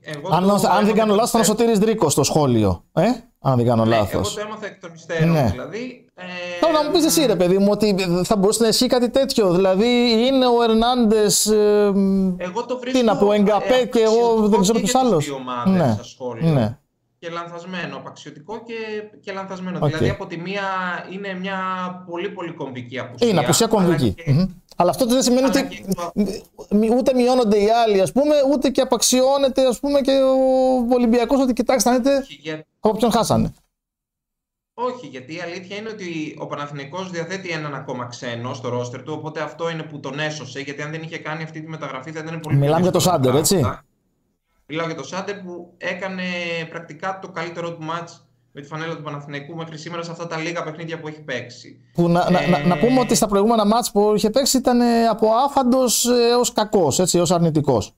εγώ αν, το, αν δεν κάνω λάθος, ήταν ο Σωτήρης Δρίκος στο σχόλιο. Ε; Αν δεν κάνω ναι, λάθος. Εγώ το έμαθα εκ των υστέρων. Ναι. Δηλαδή, ε, Τώρα να μου πεις εσύ, ρε παιδί μου, ότι θα μπορούσε να ισχύει κάτι τέτοιο. Δηλαδή, είναι ο Ερνάντες. Ε, εγώ το βρίσκω. Τι να πω, Εγκαπέ και εγώ δεν ξέρω ποιος άλλος. Ναι. Στα σχόλια. Ναι. Και λανθασμένο, απαξιωτικό και, και λανθασμένο. Okay. Δηλαδή, από τη μία είναι μια πολύ πολύ κομβική απουσία. Είναι απουσία κομβική. Αλλά, και... mm-hmm. αλλά αυτό δεν σημαίνει ότι και... ούτε μειώνονται οι άλλοι, ας πούμε, ούτε και απαξιώνεται ας πούμε, και ο Ολυμπιακός ότι κοιτάξτε, να δείτε για... από ποιον χάσανε. Όχι, γιατί η αλήθεια είναι ότι ο Παναθηναϊκός διαθέτει έναν ακόμα ξένο στο ρόστερ του, οπότε αυτό είναι που τον έσωσε, γιατί αν δεν είχε κάνει αυτή τη μεταγραφή θα ήταν πολύ Μιλάμε για το Σάντερ, έτσι. Μιλάω για το Σάντερ που έκανε πρακτικά το καλύτερο του μάτς με τη φανέλα του Παναθηναϊκού μέχρι σήμερα σε αυτά τα λίγα παιχνίδια που έχει παίξει. Που να, ε... να, να, πούμε ότι στα προηγούμενα μάτς που είχε παίξει ήταν από άφαντος έως κακός, έτσι, έως αρνητικός.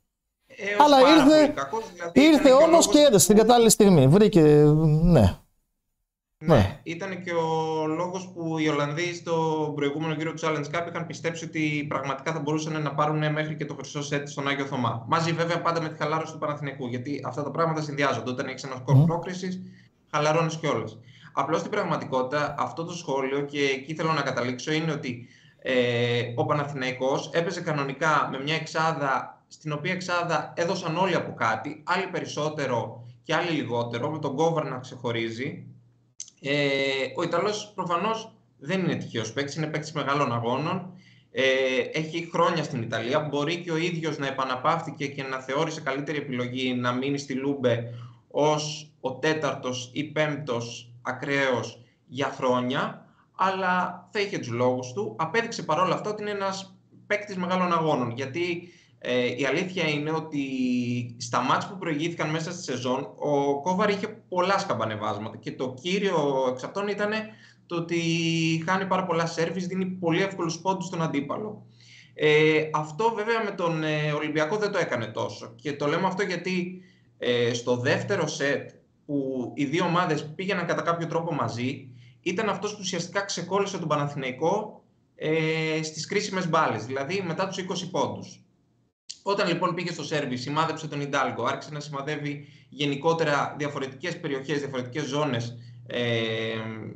Αλλά ήρθε, κακός, δηλαδή ήρθε όμως και, λόγος... και έδεσε την κατάλληλη στιγμή. Βρήκε, ναι. Ναι, ναι, ήταν και ο λόγος που οι Ολλανδοί στο προηγούμενο γύρο του Challenge Cup είχαν πιστέψει ότι πραγματικά θα μπορούσαν να πάρουν μέχρι και το χρυσό σετ στον Άγιο Θωμά. Μαζί βέβαια πάντα με τη χαλάρωση του Παναθηνικού, γιατί αυτά τα πράγματα συνδυάζονται. Όταν έχεις ένα σκορ mm. πρόκρισης, χαλαρώνεις κιόλας. Απλώς στην πραγματικότητα αυτό το σχόλιο, και εκεί θέλω να καταλήξω, είναι ότι ε, ο Παναθηναϊκός έπαιζε κανονικά με μια εξάδα στην οποία εξάδα έδωσαν όλοι από κάτι, άλλοι περισσότερο και άλλοι λιγότερο, με τον Κόβαρ να ξεχωρίζει ε, ο Ιταλός προφανώς δεν είναι τυχαίος παίκτης, είναι παίκτης μεγάλων αγώνων. Ε, έχει χρόνια στην Ιταλία. Μπορεί και ο ίδιος να επαναπαύτηκε και να θεώρησε καλύτερη επιλογή να μείνει στη Λούμπε ως ο τέταρτος ή πέμπτος ακραίος για χρόνια, αλλά θα είχε τους λόγους του. Απέδειξε παρόλα αυτά ότι είναι ένας παίκτης μεγάλων αγώνων, γιατί ε, η αλήθεια είναι ότι στα μάτς που προηγήθηκαν μέσα στη σεζόν, ο Κόβαρ είχε πολλά σκαμπανεβάσματα και το κύριο εξ αυτών ήταν το ότι χάνει πάρα πολλά σέρβις, δίνει πολύ εύκολους πόντους στον αντίπαλο. Ε, αυτό βέβαια με τον ε, Ολυμπιακό δεν το έκανε τόσο και το λέμε αυτό γιατί ε, στο δεύτερο σετ που οι δύο ομάδες πήγαιναν κατά κάποιο τρόπο μαζί ήταν αυτός που ουσιαστικά ξεκόλλησε τον Παναθηναϊκό ε, στις κρίσιμες μπάλες, δηλαδή μετά τους 20 πόντους. Όταν λοιπόν πήγε στο σερβι, σημάδεψε τον Ιντάλγκο, άρχισε να σημαδεύει γενικότερα διαφορετικές περιοχές, διαφορετικές ζώνες ε,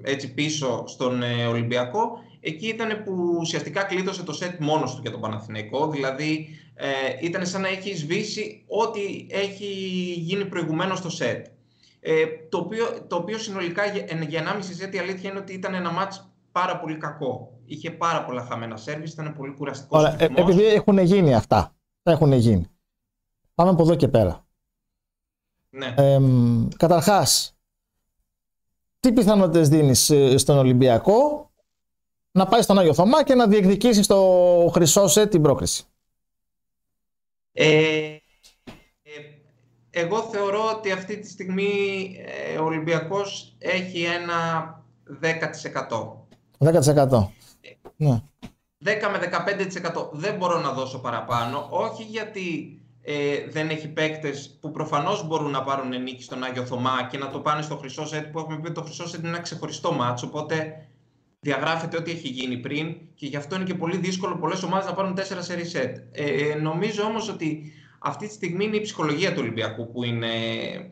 έτσι πίσω στον ε, Ολυμπιακό. Εκεί ήταν που ουσιαστικά κλείδωσε το σετ μόνος του για τον Παναθηναϊκό, δηλαδή ε, ήταν σαν να έχει σβήσει ό,τι έχει γίνει προηγουμένως στο σετ. Ε, το, οποίο, το οποίο συνολικά για, για 1,5 σετ η αλήθεια είναι ότι ήταν ένα μάτς πάρα πολύ κακό. Είχε πάρα πολλά χαμένα σερβις, ήταν πολύ κουραστικός. ε, επειδή έχουν γίνει αυτά έχουν γίνει. Πάμε από εδώ και πέρα. Ναι. Ε, καταρχάς, τι πιθανότητες δίνεις ε, στον Ολυμπιακό να πάει στον Άγιο Θωμά και να διεκδικήσει στο χρυσό σε την πρόκριση; Ε, ε, εγώ θεωρώ ότι αυτή τη στιγμή ε, ο Ολυμπιακός έχει ένα 10%. 10%. Ναι. 10 με 15% δεν μπορώ να δώσω παραπάνω, όχι γιατί ε, δεν έχει παίκτες που προφανώς μπορούν να πάρουν νίκη στον Άγιο Θωμά και να το πάνε στο χρυσό σετ που έχουμε πει ότι το χρυσό σετ είναι ένα ξεχωριστό μάτσο. Οπότε διαγράφεται ό,τι έχει γίνει πριν και γι' αυτό είναι και πολύ δύσκολο πολλές ομάδες να πάρουν 4 σερι σετ. Ε, νομίζω όμως ότι αυτή τη στιγμή είναι η ψυχολογία του Ολυμπιακού που είναι ε,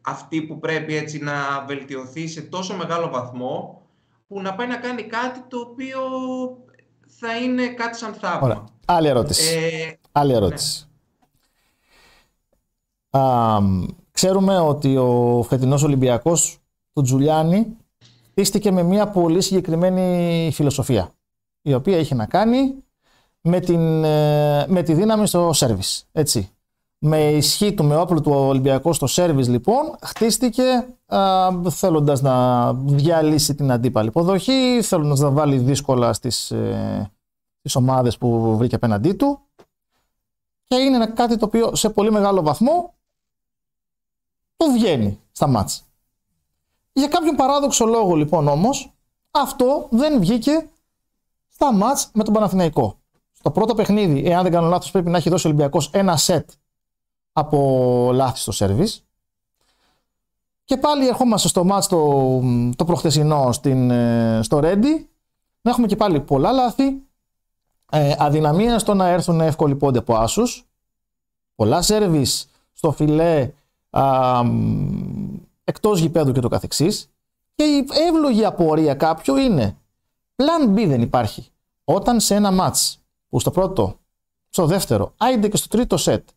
αυτή που πρέπει έτσι να βελτιωθεί σε τόσο μεγάλο βαθμό που να πάει να κάνει κάτι το οποίο θα είναι κάτι σαν θαύμα. Ωραία. Άλλη ερώτηση. Ε, Άλλη ναι. ερώτηση. Α, ξέρουμε ότι ο φετινός Ολυμπιακός του Τζουλιάνι πίστηκε με μια πολύ συγκεκριμένη φιλοσοφία η οποία είχε να κάνει με, την, ε, με τη δύναμη στο σέρβις. Έτσι. Με ισχύ του, με όπλο του Ολυμπιακού στο σέρβις λοιπόν χτίστηκε α, θέλοντας να διαλύσει την αντίπαλη υποδοχή, θέλοντας να βάλει δύσκολα στις, ε, τις ομάδες που βρήκε απέναντί του και είναι κάτι το οποίο σε πολύ μεγάλο βαθμό το βγαίνει στα μάτς. Για κάποιον παράδοξο λόγο λοιπόν όμως αυτό δεν βγήκε στα μάτς με τον Παναθηναϊκό. Στο πρώτο παιχνίδι, εάν δεν κάνω λάθος, πρέπει να έχει δώσει ο Ολυμπιακός ένα σετ από λάθη στο σερβις. Και πάλι ερχόμαστε στο μάτς το, το προχθεσινό στην, ε, στο Ρέντι. Να έχουμε και πάλι πολλά λάθη ε, αδυναμία στο να έρθουν εύκολοι πόντι από άσους, πολλά σέρβις στο φιλέ α, εκτός γηπέδου και το καθεξής και η εύλογη απορία κάποιου είναι πλάν B δεν υπάρχει. Όταν σε ένα μάτς που στο πρώτο, στο δεύτερο, άιντε και στο τρίτο σετ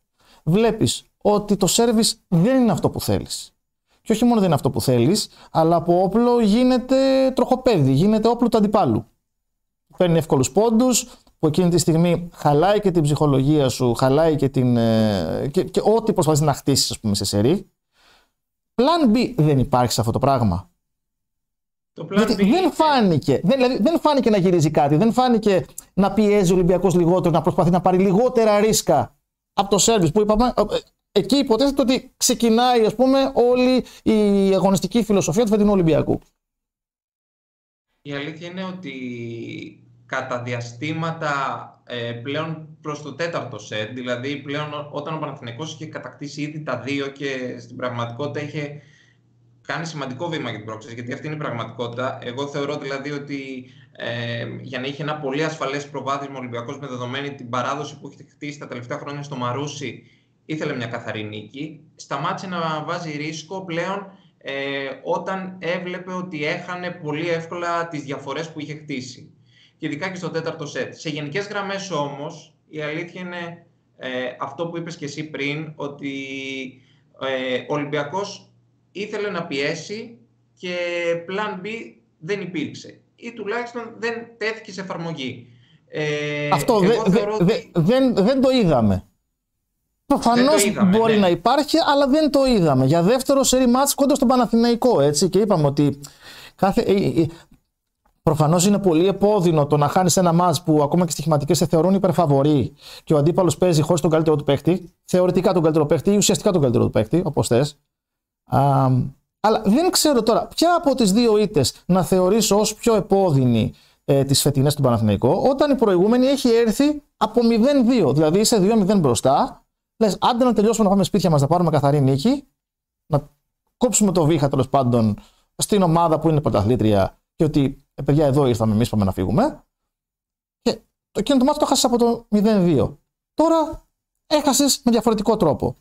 βλέπεις ότι το σέρβις δεν είναι αυτό που θέλεις. Και όχι μόνο δεν είναι αυτό που θέλεις, αλλά από όπλο γίνεται τροχοπέδι, γίνεται όπλο του αντιπάλου. Παίρνει εύκολους πόντους, που εκείνη τη στιγμή χαλάει και την ψυχολογία σου, χαλάει και, την, ε, και, και ό,τι προσπαθείς να χτίσεις, ας πούμε, σε σερή. Plan B δεν υπάρχει σε αυτό το πράγμα. Το plan B... δεν φάνηκε, δεν, δηλαδή, δεν φάνηκε να γυρίζει κάτι, δεν φάνηκε να πιέζει ο Ολυμπιακός λιγότερο, να προσπαθεί να πάρει λιγότερα ρίσκα από το σερβις που είπαμε. Ε, εκεί υποτίθεται ότι ξεκινάει ας πούμε όλη η αγωνιστική φιλοσοφία του φετινού Ολυμπιακού. Η αλήθεια είναι ότι κατά διαστήματα ε, πλέον προς το τέταρτο σετ, δηλαδή πλέον όταν ο Παναθηναϊκός είχε κατακτήσει ήδη τα δύο και στην πραγματικότητα είχε κάνει σημαντικό βήμα για την πρόκληση, γιατί αυτή είναι η πραγματικότητα. Εγώ θεωρώ δηλαδή ότι ε, για να είχε ένα πολύ ασφαλές προβάδισμα ο Ολυμπιακός με δεδομένη την παράδοση που έχει χτίσει τα τελευταία χρόνια στο Μαρούσι, ήθελε μια καθαρή νίκη. Σταμάτησε να βάζει ρίσκο πλέον ε, όταν έβλεπε ότι έχανε πολύ εύκολα τις διαφορές που είχε χτίσει. Και ειδικά και στο τέταρτο σετ. Σε γενικές γραμμές όμως, η αλήθεια είναι ε, αυτό που είπες και εσύ πριν, ότι ε, ο Ολυμπιακός ήθελε να πιέσει και plan B δεν υπήρξε ή τουλάχιστον δεν τέθηκε σε εφαρμογή. Ε, Αυτό δεν, δεν το είδαμε. Προφανώς μπορεί ναι. να υπάρχει, αλλά δεν το είδαμε. Για δεύτερο σερή μάτς κοντά στον Παναθηναϊκό, έτσι. Και είπαμε ότι κάθε... Ε, ε, Προφανώς είναι πολύ επώδυνο το να χάνεις ένα μάτς που ακόμα και στοιχηματικές σε θεωρούν υπερφαβορή και ο αντίπαλος παίζει χωρίς τον καλύτερο του παίχτη, θεωρητικά τον καλύτερο παίχτη ή ουσιαστικά τον καλύτερο του παίχτη, όπως θες. Αλλά δεν ξέρω τώρα ποια από τις δύο ήττες να θεωρήσω ως πιο επώδυνη ε, τις φετινές του Παναθηναϊκού, όταν η προηγούμενη έχει έρθει από 0-2. Δηλαδή είσαι 2-0 μπροστά, λες άντε να τελειώσουμε να πάμε σπίτια μας, να πάρουμε καθαρή νίκη, να κόψουμε το βήχα τέλος πάντων στην ομάδα που είναι πρωταθλήτρια και ότι ε, παιδιά εδώ ήρθαμε, εμείς πάμε να φύγουμε. Και το εκείνο το μάτι το χάσει από το 0-2. Τώρα έχασες με διαφορετικό τρόπο.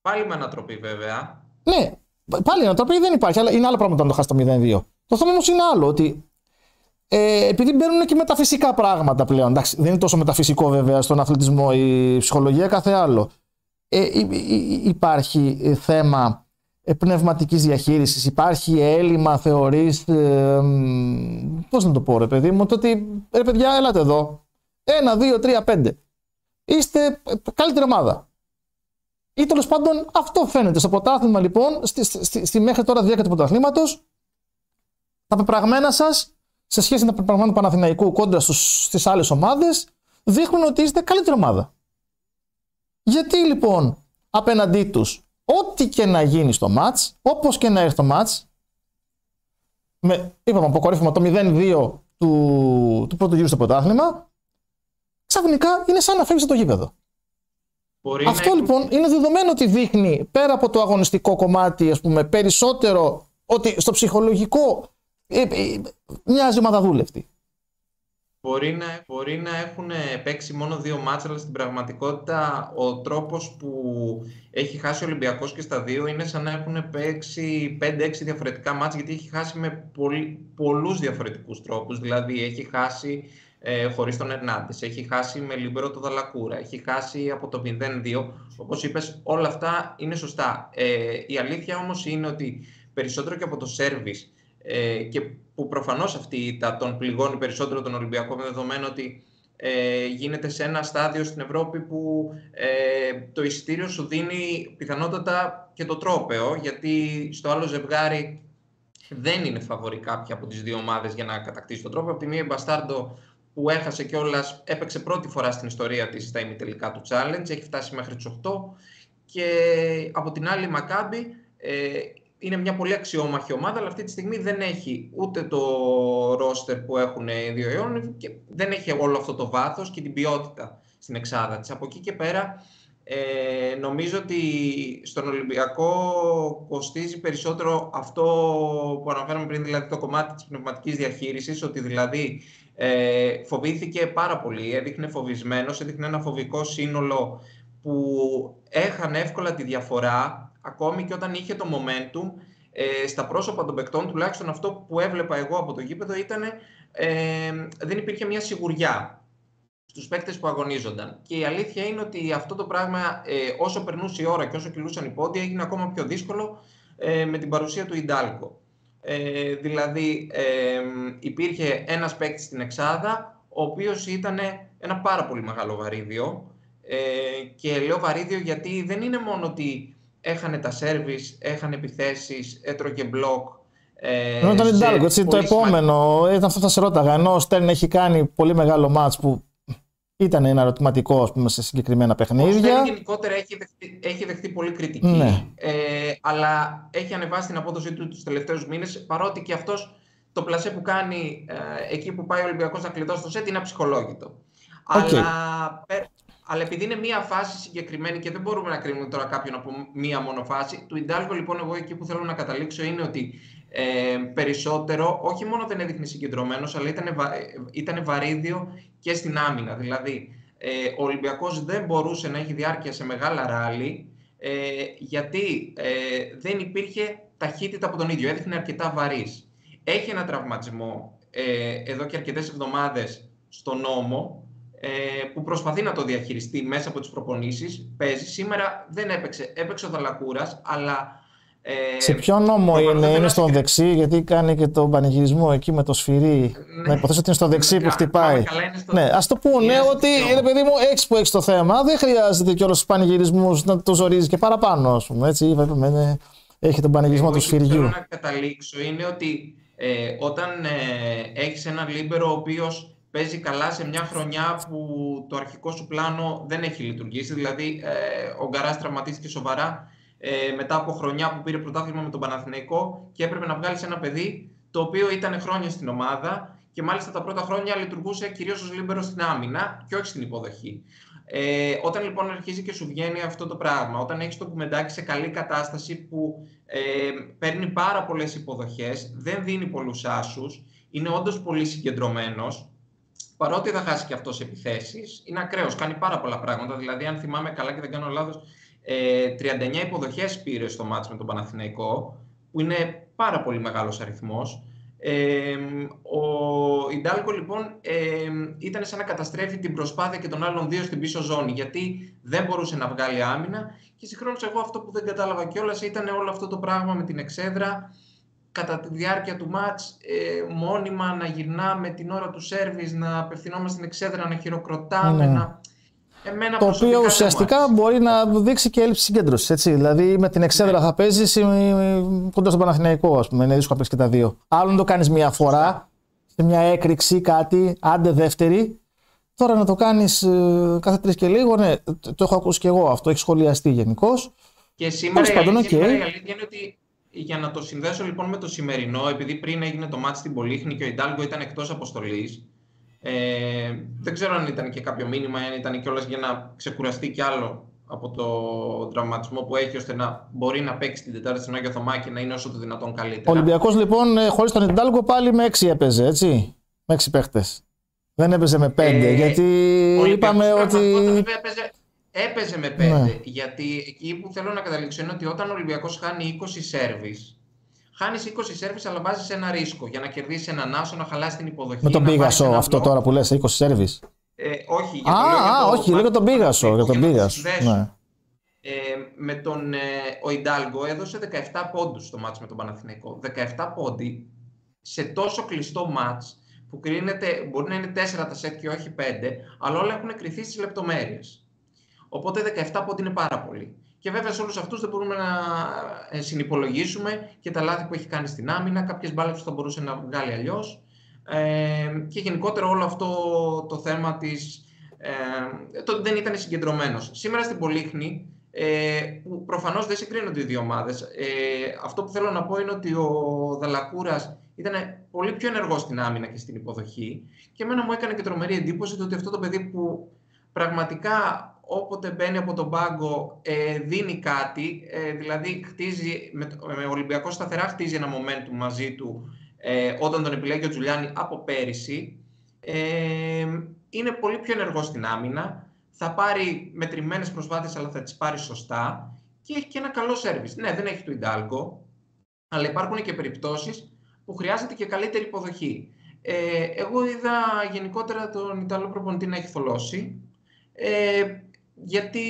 Πάλι με ανατροπή βέβαια. Ναι, Πάλι η ανατροπή δεν υπάρχει, αλλά είναι άλλο πράγμα όταν το χάσεις το 0-2. Το θέμα όμως είναι άλλο, ότι ε, επειδή μπαίνουν και μεταφυσικά πράγματα πλέον. Εντάξει, δεν είναι τόσο μεταφυσικό βέβαια στον αθλητισμό, η ψυχολογία κάθε άλλο. Ε, υπάρχει ε, θέμα ε, πνευματικής διαχείρισης, υπάρχει έλλειμμα θεωρείς, ε, πώς να το πω ρε παιδί μου, το ότι ρε παιδιά έλατε εδώ, ένα, δύο, τρία, πέντε. Είστε καλύτερη ομάδα. Ή τέλος πάντων αυτό φαίνεται στο πρωτάθλημα λοιπόν, στη, στη, στη μέχρι τώρα διάρκεια του πρωταθλήματος, τα πεπραγμένα σας σε σχέση με τα πεπραγμένα του Παναθηναϊκού κόντρα στις άλλες ομάδες δείχνουν ότι είστε καλύτερη ομάδα. Γιατί λοιπόν απέναντί τους, ό,τι και να γίνει στο ματ, όπως και να έρθει το ματ, με, είπαμε αποκορύφωμα το 0-2 του, του πρώτου γύρου στο πρωτάθλημα, ξαφνικά είναι σαν να φεύγεις το γήπεδο. Αυτό λοιπόν είναι δεδομένο ότι δείχνει πέρα από το αγωνιστικό κομμάτι, ας πούμε, περισσότερο ότι στο ψυχολογικό ε, ε, μοιάζει ομάδα δούλευτη. Μπορεί να, μπορεί να έχουν παίξει μόνο δύο μάτσα, αλλά στην πραγματικότητα ο τρόπος που έχει χάσει ο Ολυμπιακός και στα δύο είναι σαν να έχουν παίξει 5-6 διαφορετικά μάτσα, γιατί έχει χάσει με πολλού πολλούς διαφορετικούς τρόπους. Δηλαδή έχει χάσει ε, χωρίς τον Ερνάντε. Έχει χάσει με λιμπερό το Δαλακούρα. Έχει χάσει από το 0-2. Όπως είπες, όλα αυτά είναι σωστά. Ε, η αλήθεια όμως είναι ότι περισσότερο και από το σερβι ε, και που προφανώς αυτή τα τον πληγώνει περισσότερο τον Ολυμπιακό με δεδομένο ότι ε, γίνεται σε ένα στάδιο στην Ευρώπη που ε, το εισιτήριο σου δίνει πιθανότατα και το τρόπεο γιατί στο άλλο ζευγάρι δεν είναι φαβορή κάποια από τις δύο ομάδες για να κατακτήσει το τρόπο. Από τη μία η Μπαστάρντο που έχασε κιόλας, έπαιξε πρώτη φορά στην ιστορία της στα ημιτελικά του Challenge, έχει φτάσει μέχρι τους 8 και από την άλλη η Μακάμπη ε, είναι μια πολύ αξιόμαχη ομάδα, αλλά αυτή τη στιγμή δεν έχει ούτε το ρόστερ που έχουν οι δύο αιώνες και δεν έχει όλο αυτό το βάθος και την ποιότητα στην εξάδα της. Από εκεί και πέρα ε, νομίζω ότι στον Ολυμπιακό κοστίζει περισσότερο αυτό που αναφέραμε πριν, δηλαδή το κομμάτι της πνευματικής διαχείρισης, ότι δηλαδή ε, φοβήθηκε πάρα πολύ, έδειχνε φοβισμένος, έδειχνε ένα φοβικό σύνολο που έχανε εύκολα τη διαφορά, ακόμη και όταν είχε το momentum, ε, στα πρόσωπα των παικτών, τουλάχιστον αυτό που έβλεπα εγώ από το γήπεδο, ήταν ε, δεν υπήρχε μια σιγουριά στους παίκτες που αγωνίζονταν. Και η αλήθεια είναι ότι αυτό το πράγμα, ε, όσο περνούσε η ώρα και όσο κυλούσαν οι πόντια, έγινε ακόμα πιο δύσκολο ε, με την παρουσία του Ιντάλκο. Ε, δηλαδή ε, υπήρχε ένας παίκτης στην Εξάδα, ο οποίος ήταν ένα πάρα πολύ μεγάλο βαρύδιο. Ε, και λέω βαρύδιο γιατί δεν είναι μόνο ότι έχανε τα σέρβις, έχανε επιθέσεις, έτρωγε μπλοκ. Ε, Ενώ ήταν Ιντάλκο, το επόμενο, ήταν αυτό που θα σε ρώταγα. Ενώ ο Στέρν έχει κάνει πολύ μεγάλο μάτς που ήταν ένα ερωτηματικό ας πούμε, σε συγκεκριμένα παιχνίδια. Ο γενικότερα έχει δεχτεί, έχει δεχτεί πολύ κριτική, Ναι. ε, αλλά έχει ανεβάσει την απόδοσή του τους τελευταίους μήνες, παρότι και αυτός το πλασέ που κάνει ε, εκεί που πάει ο Ολυμπιακός να κλειδώσει το σετ είναι αψυχολόγητο. Αλλά, πε- αλλά επειδή είναι μία φάση συγκεκριμένη και δεν μπορούμε να κρίνουμε τώρα κάποιον από μία μόνο φάση, του Ιντάλγο λοιπόν εγώ εκεί που θέλω να καταλήξω είναι ότι ε, περισσότερο όχι μόνο δεν έδειχνε συγκεντρωμένος, αλλά ήταν, βα, ήτανε βαρύδιο και στην άμυνα. Δηλαδή, ε, ο Ολυμπιακός δεν μπορούσε να έχει διάρκεια σε μεγάλα ράλι, ε, γιατί ε, δεν υπήρχε ταχύτητα από τον ίδιο. Έδειχνε αρκετά βαρύς. Έχει ένα τραυματισμό ε, εδώ και αρκετές εβδομάδες στον νόμο, ε, που προσπαθεί να το διαχειριστεί μέσα από τις προπονήσεις. Παίζει. Σήμερα δεν έπαιξε. Έπαιξε ο Δαλακούρας, αλλά... Ε, σε ποιο νόμο προφανώς είναι, δεν είναι στον άσχεται. δεξί, γιατί κάνει και τον πανηγυρισμό εκεί με το σφυρί. Ναι. Να υποθέσω ότι είναι στο δεξί που Καλά, χτυπάει. καλά, είναι στο- Ναι, ας το πούνε είναι στο ότι δεξιό. ρε παιδί μου, έχει που έχει το θέμα. Δεν χρειάζεται και όλου τους πανηγυρισμούς να το ζορίζει και παραπάνω, ας πούμε. Έτσι, είπαμε, ναι, έχει τον πανηγυρισμό Εγώ του εκεί που σφυριού. Θέλω να καταλήξω είναι ότι ε, όταν ε, έχεις έναν λίμπερο ο οποίος παίζει καλά σε μια χρονιά που το αρχικό σου πλάνο δεν έχει λειτουργήσει, δηλαδή ε, ο Γκαράς τραυματίστηκε σοβαρά ε, μετά από χρονιά που πήρε πρωτάθλημα με τον Παναθηναϊκό και έπρεπε να βγάλεις ένα παιδί το οποίο ήταν χρόνια στην ομάδα και μάλιστα τα πρώτα χρόνια λειτουργούσε κυρίως ως λίμπερο στην άμυνα και όχι στην υποδοχή. Ε, όταν λοιπόν αρχίζει και σου βγαίνει αυτό το πράγμα, όταν έχεις το κουμεντάκι σε καλή κατάσταση που ε, παίρνει πάρα πολλές υποδοχές, δεν δίνει πολλούς άσους, είναι όντως πολύ συγκεντρωμένος, παρότι θα χάσει και αυτός επιθέσεις, είναι ακραίος, κάνει πάρα πολλά πράγματα, δηλαδή αν θυμάμαι καλά και δεν κάνω λάθος, ε, 39 υποδοχές πήρε στο μάτς με τον Παναθηναϊκό, που είναι πάρα πολύ μεγάλος αριθμός. Ε, ο Ιντάλκο λοιπόν ε, ήταν σαν να καταστρέφει την προσπάθεια και των άλλων δύο στην πίσω ζώνη γιατί δεν μπορούσε να βγάλει άμυνα και συγχρόνως εγώ αυτό που δεν κατάλαβα κιόλας ήταν όλο αυτό το πράγμα με την εξέδρα κατά τη διάρκεια του μάτς ε, μόνιμα να γυρνάμε την ώρα του σέρβις, να απευθυνόμαστε στην εξέδρα, να χειροκροτάμε, Ναι. να... Εμένα Το προσωπικά οποίο δεν μου ουσιαστικά άρεσε. μπορεί να δείξει και έλλειψη συγκέντρωσης. Έτσι. Δηλαδή με την εξέδρα θα παίζεις κοντά στον Παναθηναϊκό, ας πούμε. Είναι δύσκολο να παίξεις και τα δύο. Άλλο να το κάνεις μία φορά, σε μια έκρηξη, κάτι, άντε δεύτερη. Τώρα να το κάνεις κάθε τρεις και λίγο, ναι, το το έχω ακούσει και εγώ αυτό, έχει σχολιαστεί γενικώς. Και σήμερα, η Τέλος πάντων, αλήθεια, οκ. σήμερα η αλήθεια είναι ότι για να το συνδέσω λοιπόν με το σημερινό, επειδή πριν έγινε το ματς στην Πολίχνη και ο Ιντάλγκο ήταν εκτός αποστολής, ε, δεν ξέρω αν ήταν και κάποιο μήνυμα, αν ήταν κιόλας για να ξεκουραστεί κι άλλο από το τραυματισμό που έχει, ώστε να μπορεί να παίξει την Τετάρτη στον Άγιο Θωμά και να είναι όσο το δυνατόν Ο καλύτερα. Ολυμπιακός λοιπόν, χωρίς τον Ιντάλγκο, πάλι με έξι έπαιζε, έτσι; Με έξι παίχτες. Δεν έπαιζε με πέντε, Ε, γιατί Ο Ολυμπιακός είπαμε στην ότι. πραγματικότητα, βέβαια, έπαιζε, έπαιζε με πέντε. Ναι. Γιατί εκεί που θέλω να καταλήξω είναι ότι όταν ο Ολυμπιακός χάνει 20 σέρβις, χάνεις 20 σέρβις αλλά βάζεις ένα ρίσκο για να κερδίσεις έναν άσο, να χαλάσει την υποδοχή. Με τον να πάρεις Πίγασο, ένα αυτό μπλοκ. τώρα που λες, 20 σερβις. Ε, όχι, για Α, το, λέω για α, το όχι, λέω για τον μάτι του Πίγασο. Για τον Παναθηναϊκού, για να το Πίγασο. συνδέσω. Ναι. Ε, με τον, ε, ο Ιντάλγκο έδωσε 17 πόντους στο μάτς με τον Παναθηναϊκό. 17 πόντι σε τόσο κλειστό μάτς που κρίνεται, μπορεί να είναι 4 τα σετ και όχι 5, αλλά όλα έχουν κρυθεί στις λεπτομέρειες. Οπότε 17 πόντι είναι πάρα πολύ. Και βέβαια σε όλους αυτούς δεν μπορούμε να ε, συνυπολογίσουμε και τα λάθη που έχει κάνει στην άμυνα, κάποιες μπάλες που θα μπορούσε να βγάλει αλλιώς. Ε, και γενικότερα όλο αυτό το θέμα της... Ε, το ότι δεν ήταν συγκεντρωμένος. Σήμερα στην Πολύχνη, ε, που προφανώς δεν συγκρίνονται οι δύο ομάδες, ε, αυτό που θέλω να πω είναι ότι ο Δαλακούρας ήταν πολύ πιο ενεργός στην άμυνα και στην υποδοχή και εμένα μου έκανε και τρομερή εντύπωση το ότι αυτό το παιδί που πραγματικά όποτε μπαίνει από τον πάγκο ε, δίνει κάτι, ε, δηλαδή χτίζει, με, με Ολυμπιακό σταθερά χτίζει ένα momentum μαζί του ε, όταν τον επιλέγει ο Τζουλιάνι από πέρυσι. Ε, είναι πολύ πιο ενεργό στην άμυνα, θα πάρει μετρημένες προσπάθειες αλλά θα τις πάρει σωστά και έχει και ένα καλό σέρβις. Ναι, δεν έχει το Ιντάλγκο, αλλά υπάρχουν και περιπτώσεις που χρειάζεται και καλύτερη υποδοχή. Ε, εγώ είδα γενικότερα τον Ιταλό προπονητή να έχει θολώσει, ε, γιατί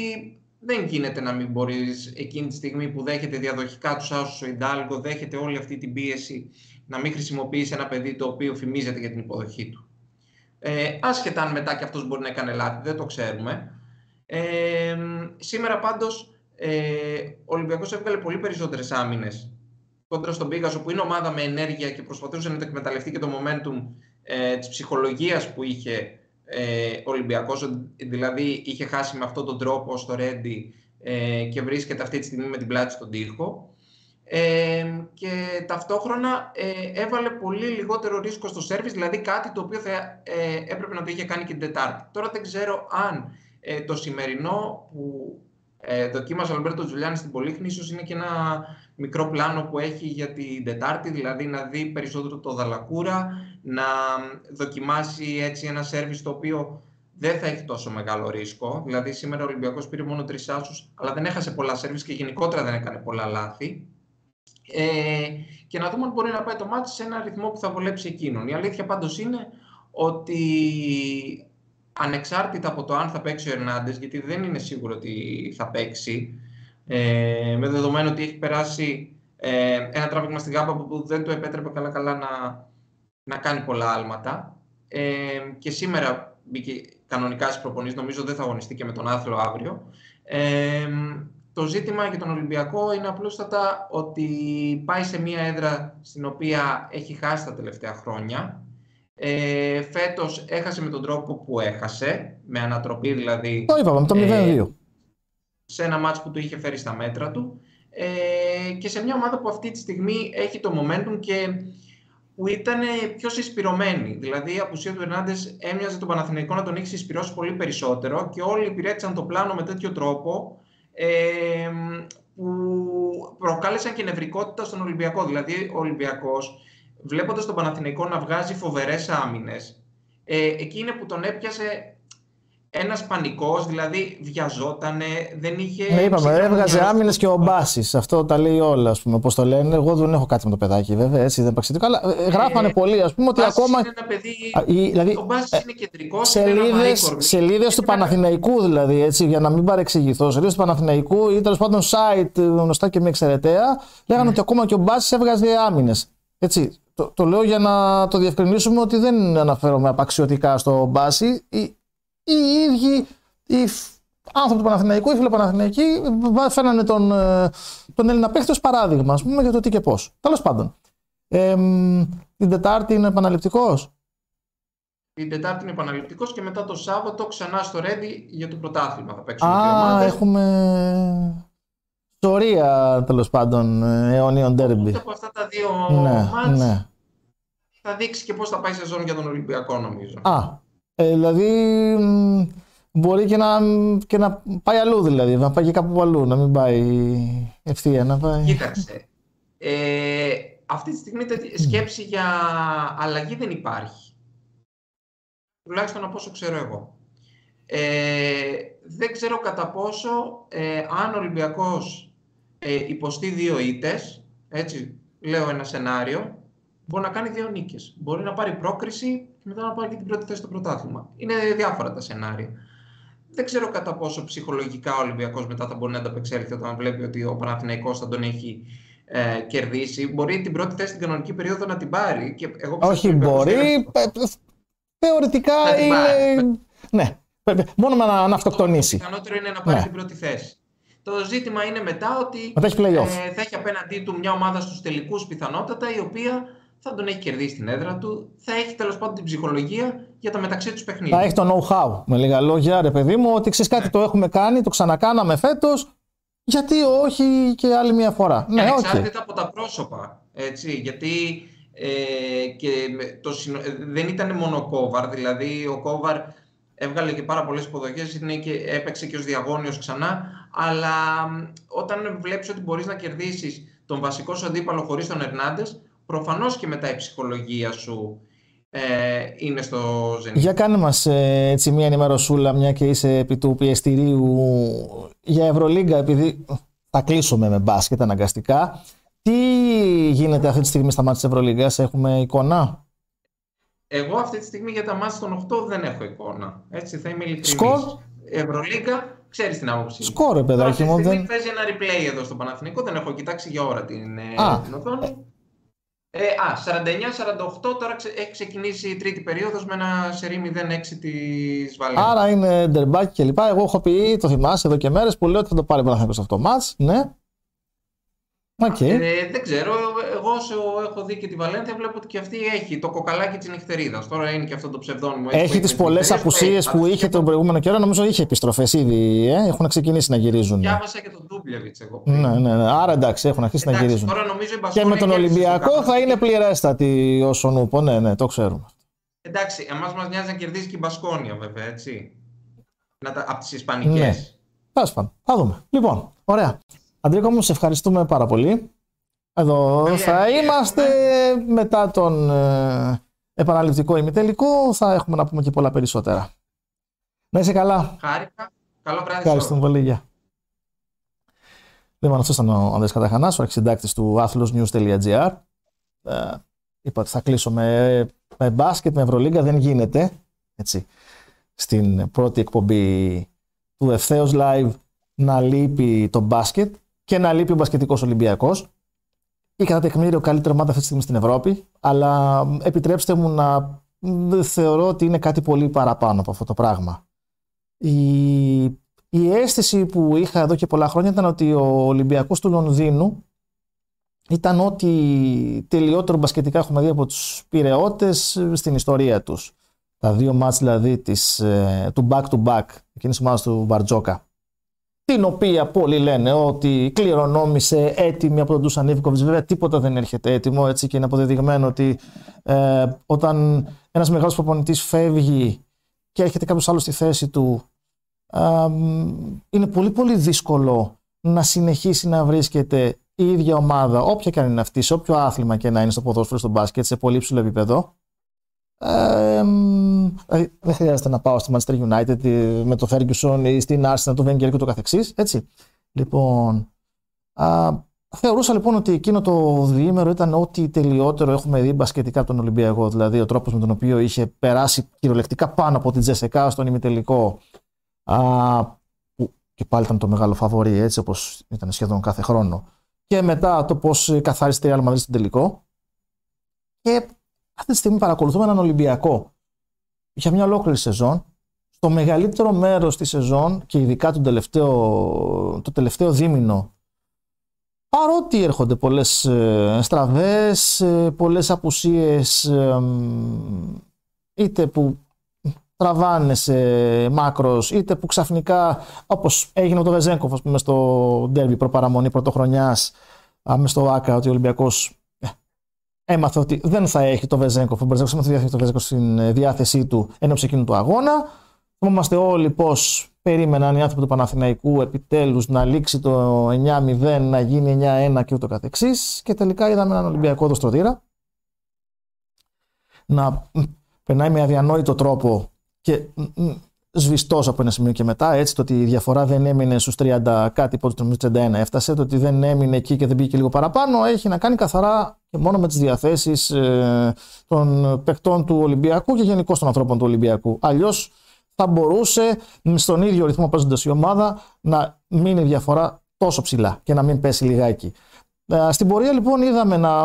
δεν γίνεται να μην μπορείς εκείνη τη στιγμή που δέχεται διαδοχικά τους άσους ο Ιντάλγκο, δέχεται όλη αυτή την πίεση να μην χρησιμοποιήσει ένα παιδί το οποίο φημίζεται για την υποδοχή του. Ε, άσχετα αν μετά και αυτός μπορεί να έκανε λάθη, δεν το ξέρουμε. Ε, σήμερα πάντως ε, ο Ολυμπιακός έβγαλε πολύ περισσότερες άμυνες κόντρα στον Πίγασο που είναι ομάδα με ενέργεια και προσπαθούσε να το εκμεταλλευτεί και το momentum ε, της ψυχολογίας που είχε ε, Ολυμπιακός, δηλαδή είχε χάσει με αυτόν τον τρόπο στο Ρέντι ε, και βρίσκεται αυτή τη στιγμή με την πλάτη στον τοίχο. Ε, και ταυτόχρονα ε, έβαλε πολύ λιγότερο ρίσκο στο σέρβις, δηλαδή κάτι το οποίο θα, ε, έπρεπε να το είχε κάνει και την Τετάρτη. Τώρα δεν ξέρω αν ε, το σημερινό που ε, δοκίμασε ο Αλμπέρτο Τζουλιάνη στην Πολύχνη ίσως είναι και ένα μικρό πλάνο που έχει για την Τετάρτη, δηλαδή να δει περισσότερο το Δαλακούρα, να δοκιμάσει έτσι ένα σέρβις το οποίο δεν θα έχει τόσο μεγάλο ρίσκο. Δηλαδή σήμερα ο Ολυμπιακός πήρε μόνο τρεις άσους, αλλά δεν έχασε πολλά σέρβις και γενικότερα δεν έκανε πολλά λάθη. Ε, και να δούμε αν μπορεί να πάει το μάτι σε ένα ρυθμό που θα βολέψει εκείνον. Η αλήθεια πάντως είναι ότι ανεξάρτητα από το αν θα παίξει ο Ερνάντες, γιατί δεν είναι σίγουρο ότι θα παίξει, ε, με δεδομένο ότι έχει περάσει ε, ένα τράβηγμα στην γάμπα που δεν του επέτρεπε καλά καλά να, να κάνει πολλά άλματα. Ε, και σήμερα μπήκε κανονικά στις προπονήσεις, νομίζω δεν θα αγωνιστεί και με τον άθλο αύριο. Ε, το ζήτημα για τον Ολυμπιακό είναι απλούστατα ότι πάει σε μια έδρα στην οποία έχει χάσει τα τελευταία χρόνια. Ε, φέτος έχασε με τον τρόπο που έχασε, με ανατροπή δηλαδή. Το είπαμε, το 0-2. Ε, σε ένα μάτς που του είχε φέρει στα μέτρα του. Ε, και σε μια ομάδα που αυτή τη στιγμή έχει το momentum και που ήταν πιο συσπηρωμένη. Δηλαδή η απουσία του Ερνάντες έμοιαζε τον Παναθηναϊκό να τον έχει συσπηρώσει πολύ περισσότερο και όλοι υπηρέτησαν το πλάνο με τέτοιο τρόπο ε, που προκάλεσαν και νευρικότητα στον Ολυμπιακό. Δηλαδή, ο Ολυμπιακός, βλέποντας τον Παναθηναϊκό να βγάζει φοβερές άμυνες, ε, εκεί είναι που τον έπιασε ένας πανικός, δηλαδή βιαζότανε, δεν είχε... Ναι, είπαμε, έβγαζε άμυνες και ο Μπάση. Αυτό τα λέει όλα, ας πούμε, όπω το λένε. Εγώ δεν έχω κάτι με το παιδάκι, βέβαια, έτσι δεν επαξιτικό. Αλλά ε, γράφανε ε, πολύ, ας πούμε, ότι ακόμα. Είναι ένα παιδί. δηλαδή, ο Μπάσης ε, είναι κεντρικός. Σελίδε του Παναθηναϊκού, δηλαδή, έτσι, για να μην παρεξηγηθώ. Σελίδες του Παναθηναϊκού ή τέλος πάντων site γνωστά και μια εξαιρεταία, λέγανε ναι. ότι ακόμα και ο Μπάσης έβγαζε άμυνες. Έτσι, το, το λέω για να το διευκρινίσουμε ότι δεν αναφέρομαι απαξιωτικά στο Μπάση οι ίδιοι οι άνθρωποι του Παναθηναϊκού, οι φιλοπαναθηναϊκοί, φέρνανε τον, ε, τον Έλληνα παίχτη ως παράδειγμα, ας πούμε, για το τι και πώς. Τέλος πάντων. Ε, την Τετάρτη είναι επαναληπτικός; Την Τετάρτη είναι επαναληπτικός και μετά το Σάββατο ξανά στο Ρέντι για το πρωτάθλημα θα παίξουμε Α, έχουμε ιστορία τέλος πάντων αιωνίων ντέρμπι. Από αυτά τα δύο ναι, μάτς ναι. θα δείξει και πώς θα πάει η σεζόν για τον Ολυμπιακό νομίζω. Α, ε, δηλαδή μπορεί και να, και να πάει αλλού δηλαδή, να πάει και κάπου αλλού, να μην πάει ευθεία, να πάει... Κοίταξε, ε, αυτή τη στιγμή σκέψη για αλλαγή δεν υπάρχει. Τουλάχιστον από όσο ξέρω εγώ. Ε, δεν ξέρω κατά πόσο ε, αν ο Ολυμπιακός ε, υποστεί δύο ήττες, έτσι λέω ένα σενάριο, μπορεί να κάνει δύο νίκες. Μπορεί να πάρει πρόκριση και μετά να πάρει και την πρώτη θέση στο πρωτάθλημα. Είναι διάφορα τα σενάρια. Δεν ξέρω κατά πόσο ψυχολογικά ο Ολυμπιακός μετά θα μπορεί να ανταπεξέλθει όταν βλέπει ότι ο Παναθηναϊκός θα τον έχει ε, κερδίσει. Μπορεί την πρώτη θέση στην κανονική περίοδο να την πάρει. Και εγώ Όχι, μπορεί. Θεωρητικά είναι. Ναι. Μόνο να, να αυτοκτονήσει. Το πιθανότερο είναι να πάρει ναι. την πρώτη θέση. Το ζήτημα είναι μετά ότι ε, θα έχει απέναντί του μια ομάδα στους τελικούς πιθανότατα η οποία θα τον έχει κερδίσει την έδρα του, θα έχει τέλος πάντων την ψυχολογία για τα μεταξύ τους παιχνίδια. Θα έχει το know-how. Με λίγα λόγια, ρε παιδί μου, ότι ξέρεις κάτι ναι. το έχουμε κάνει, το ξανακάναμε φέτος. Γιατί όχι και άλλη μια φορά. Ναι, Ανεξάρτητα okay. από τα πρόσωπα. Έτσι, γιατί ε, και το, δεν ήταν μόνο ο Κόβαρ. Δηλαδή, ο Κόβαρ έβγαλε και πάρα πολλές υποδοχές, και έπαιξε και ως διαγώνιος ξανά. Αλλά όταν βλέπεις ότι μπορείς να κερδίσεις τον βασικό σου αντίπαλο χωρίς τον Ερνάντε, προφανώς και μετά η ψυχολογία σου ε, είναι στο ζενή. Για κάνε μας ε, έτσι μια ενημερωσούλα, μια και είσαι επί του πιεστηρίου για Ευρωλίγκα, επειδή θα κλείσουμε με μπάσκετ αναγκαστικά. Τι γίνεται αυτή τη στιγμή στα μάτια της Ευρωλίγκας, έχουμε εικόνα; Εγώ αυτή τη στιγμή για τα μάτια των 8 δεν έχω εικόνα. Έτσι θα είμαι ειλικρινής. Σκορ; Ευρωλίγκα, ξέρεις την άποψη. Σκόρ, παιδάκι μου. Δεν... Παίζει ένα replay εδώ στο Παναθηνικό, δεν έχω κοιτάξει για ώρα την, ε, την οθόνη. Ε, α, 49-48, τώρα έχει ξεκινήσει η τρίτη περίοδος με ένα σερί 0-6 της Βαλένθια. Άρα είναι ντερμπάκι και λοιπά. Εγώ έχω πει, το θυμάσαι εδώ και μέρες, που λέω ότι θα το πάρει ο σε αυτό το μάτς, ναι. Okay. Ε, δεν ξέρω. Εγώ όσο έχω δει και τη Βαλένθια, βλέπω ότι και αυτή έχει το κοκαλάκι τη νυχτερίδα. Τώρα είναι και αυτό το ψευδόνιμο. Έχει τι πολλέ απουσίε που είχε τον προηγούμενο καιρό. Νομίζω είχε επιστροφέ ήδη. Ε? Έχουν ξεκινήσει να γυρίζουν. Διάβασα και τον Ντούμπλεβιτ εγώ. Ναι, ναι, ναι. Άρα εντάξει, έχουν αρχίσει εντάξει, να γυρίζουν. Τώρα νομίζω και με τον Ολυμπιακό θα είναι πληρέστατη όσο νουπο. Ναι, ναι, το ξέρουμε. Εντάξει, εμά μα νοιάζει να κερδίσει και η Μπασκόνια βέβαια, έτσι. Να τα, από τι Ισπανικέ. Ναι. Τέλο πάντων, θα δούμε. Λοιπόν, ωραία. Αντρίκο μου, σε ευχαριστούμε πάρα πολύ. Εδώ θα είμαστε μετά τον ε, επαναληπτικό ημιτελικό. Θα έχουμε να πούμε και πολλά περισσότερα. Να είσαι καλά. Χάρηκα. Καλό βράδυ. Ευχαριστούμε πολύ. Γεια. Λοιπόν, αυτός ήταν ο Ανδρέας Καταχανάς, ο αρχισυντάκτης του athlosnews.gr. Ε, είπα ότι θα κλείσω με, με μπάσκετ, με Ευρωλίγκα, δεν γίνεται. Έτσι. Στην πρώτη εκπομπή του Ευθέως Live να λείπει το μπάσκετ και να λείπει ο μπασκετικός Ολυμπιακός ή κατά τεκμήριο καλύτερη ομάδα αυτή τη στιγμή στην Ευρώπη, αλλά επιτρέψτε μου να θεωρώ ότι είναι κάτι πολύ παραπάνω από αυτό το πράγμα. Η, η αίσθηση που είχα εδώ και πολλά χρόνια ήταν ότι ο Ολυμπιακός του Λονδίνου ήταν ό,τι τελειότερο μπασκετικά έχουμε δει από τους πυρεώτες στην ιστορία τους. Τα δύο μάτς δηλαδή της, ε, του back-to-back, εκείνης ομάδας του Μπαρτζόκα την οποία πολλοί λένε ότι κληρονόμησε έτοιμη από τον Ντούσαν Ιβκοβιτς. Βέβαια, τίποτα δεν έρχεται έτοιμο έτσι και είναι αποδεδειγμένο ότι ε, όταν ένας μεγάλος προπονητής φεύγει και έρχεται κάποιος άλλος στη θέση του, ε, είναι πολύ πολύ δύσκολο να συνεχίσει να βρίσκεται η ίδια ομάδα, όποια και αν είναι αυτή, σε όποιο άθλημα και να είναι στο ποδόσφαιρο, στο μπάσκετ, σε πολύ ψηλό επίπεδο, ε, δεν χρειάζεται να πάω στη Manchester United με το Ferguson ή στην Arsenal, το Wenger και το καθεξής, έτσι. Λοιπόν, α, θεωρούσα λοιπόν ότι εκείνο το διήμερο ήταν ό,τι τελειότερο έχουμε δει μπασκετικά από τον Ολυμπιακό. Δηλαδή ο τρόπος με τον οποίο είχε περάσει κυριολεκτικά πάνω από την Τζεσεκά στον ημιτελικό α, που και πάλι ήταν το μεγάλο φαβορή έτσι όπως ήταν σχεδόν κάθε χρόνο και μετά το πώς καθάρισε τη Real Madrid στην τελικό και αυτή τη στιγμή παρακολουθούμε έναν Ολυμπιακό για μια ολόκληρη σεζόν. Στο μεγαλύτερο μέρος της σεζόν και ειδικά το τελευταίο, το τελευταίο δίμηνο, παρότι έρχονται πολλές ε, στραβές, ε, πολλές απουσίες, ε, είτε που τραβάνε σε μάκρος, είτε που ξαφνικά, όπως έγινε με το Βεζέγκοφ, ας πούμε, στο ντέρμπι προπαραμονή πρωτοχρονιάς, μες στο ΆΚΑ, ότι ο Ολυμπιακός έμαθε ότι δεν θα έχει το Βεζέγκοφ. Ο Μπερζέκο έμαθε ότι το Βεζέγκοφ στην ε, διάθεσή του ενώ εκείνου του αγώνα. Θυμόμαστε όλοι πώ περίμεναν οι άνθρωποι του Παναθηναϊκού επιτέλους να λήξει το 9-0, να γίνει 9-1 και ούτω καθεξής. Και τελικά είδαμε έναν Ολυμπιακό δοστρωτήρα να περνάει με αδιανόητο τρόπο και σβηστός από ένα σημείο και μετά. Έτσι, το ότι η διαφορά δεν έμεινε στους 30 κάτι, πότε το 31 έφτασε, το ότι δεν έμεινε εκεί και δεν πήγε λίγο παραπάνω, έχει να κάνει καθαρά και μόνο με τις διαθέσεις ε, των παικτών του Ολυμπιακού και γενικώ των ανθρώπων του Ολυμπιακού. Αλλιώς θα μπορούσε στον ίδιο ρυθμό παίζοντας η ομάδα να μείνει η διαφορά τόσο ψηλά και να μην πέσει λιγάκι. Ε, στην πορεία λοιπόν είδαμε να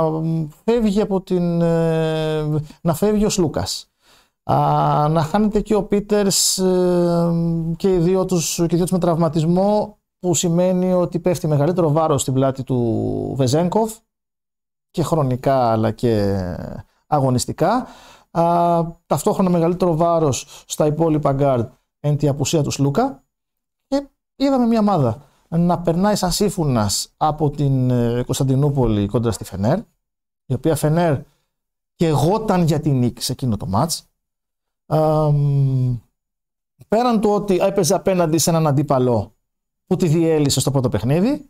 φεύγει, από την, ε, να φεύγει ο Σλούκας να χάνεται και ο Πίτερς ε, και οι δύο τους, και οι δύο τους με τραυματισμό που σημαίνει ότι πέφτει μεγαλύτερο βάρος στην πλάτη του Βεζένκοφ και χρονικά αλλά και αγωνιστικά. Α, ταυτόχρονα μεγαλύτερο βάρος στα υπόλοιπα γκάρντ εν τη απουσία του Σλούκα και είδαμε μια ομάδα να περνάει σαν σίφουνας από την ε, Κωνσταντινούπολη κόντρα στη Φενέρ η οποία Φενέρ καιγόταν για την νίκη σε εκείνο το μάτς πέραν του ότι έπαιζε απέναντι σε έναν αντίπαλο που τη διέλυσε στο πρώτο παιχνίδι,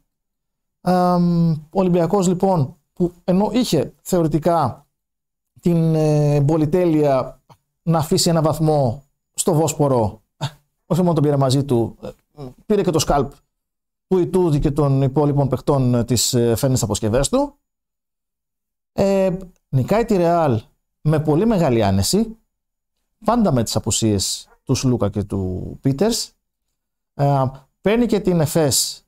ο Ολυμπιακός λοιπόν που ενώ είχε θεωρητικά την ε, πολυτέλεια να αφήσει ένα βαθμό στο Βόσπορο, όχι μόνο τον πήρε μαζί του, ε, πήρε και το σκάλπ του Ιτούδη και των υπόλοιπων παιχτών της ε, φέρνης αποσκευές του. Ε, νικάει τη Ρεάλ με πολύ μεγάλη άνεση, πάντα με τις απουσίες του Σλούκα και του Πίτερς. Ε, παίρνει και την ΕΦΕΣ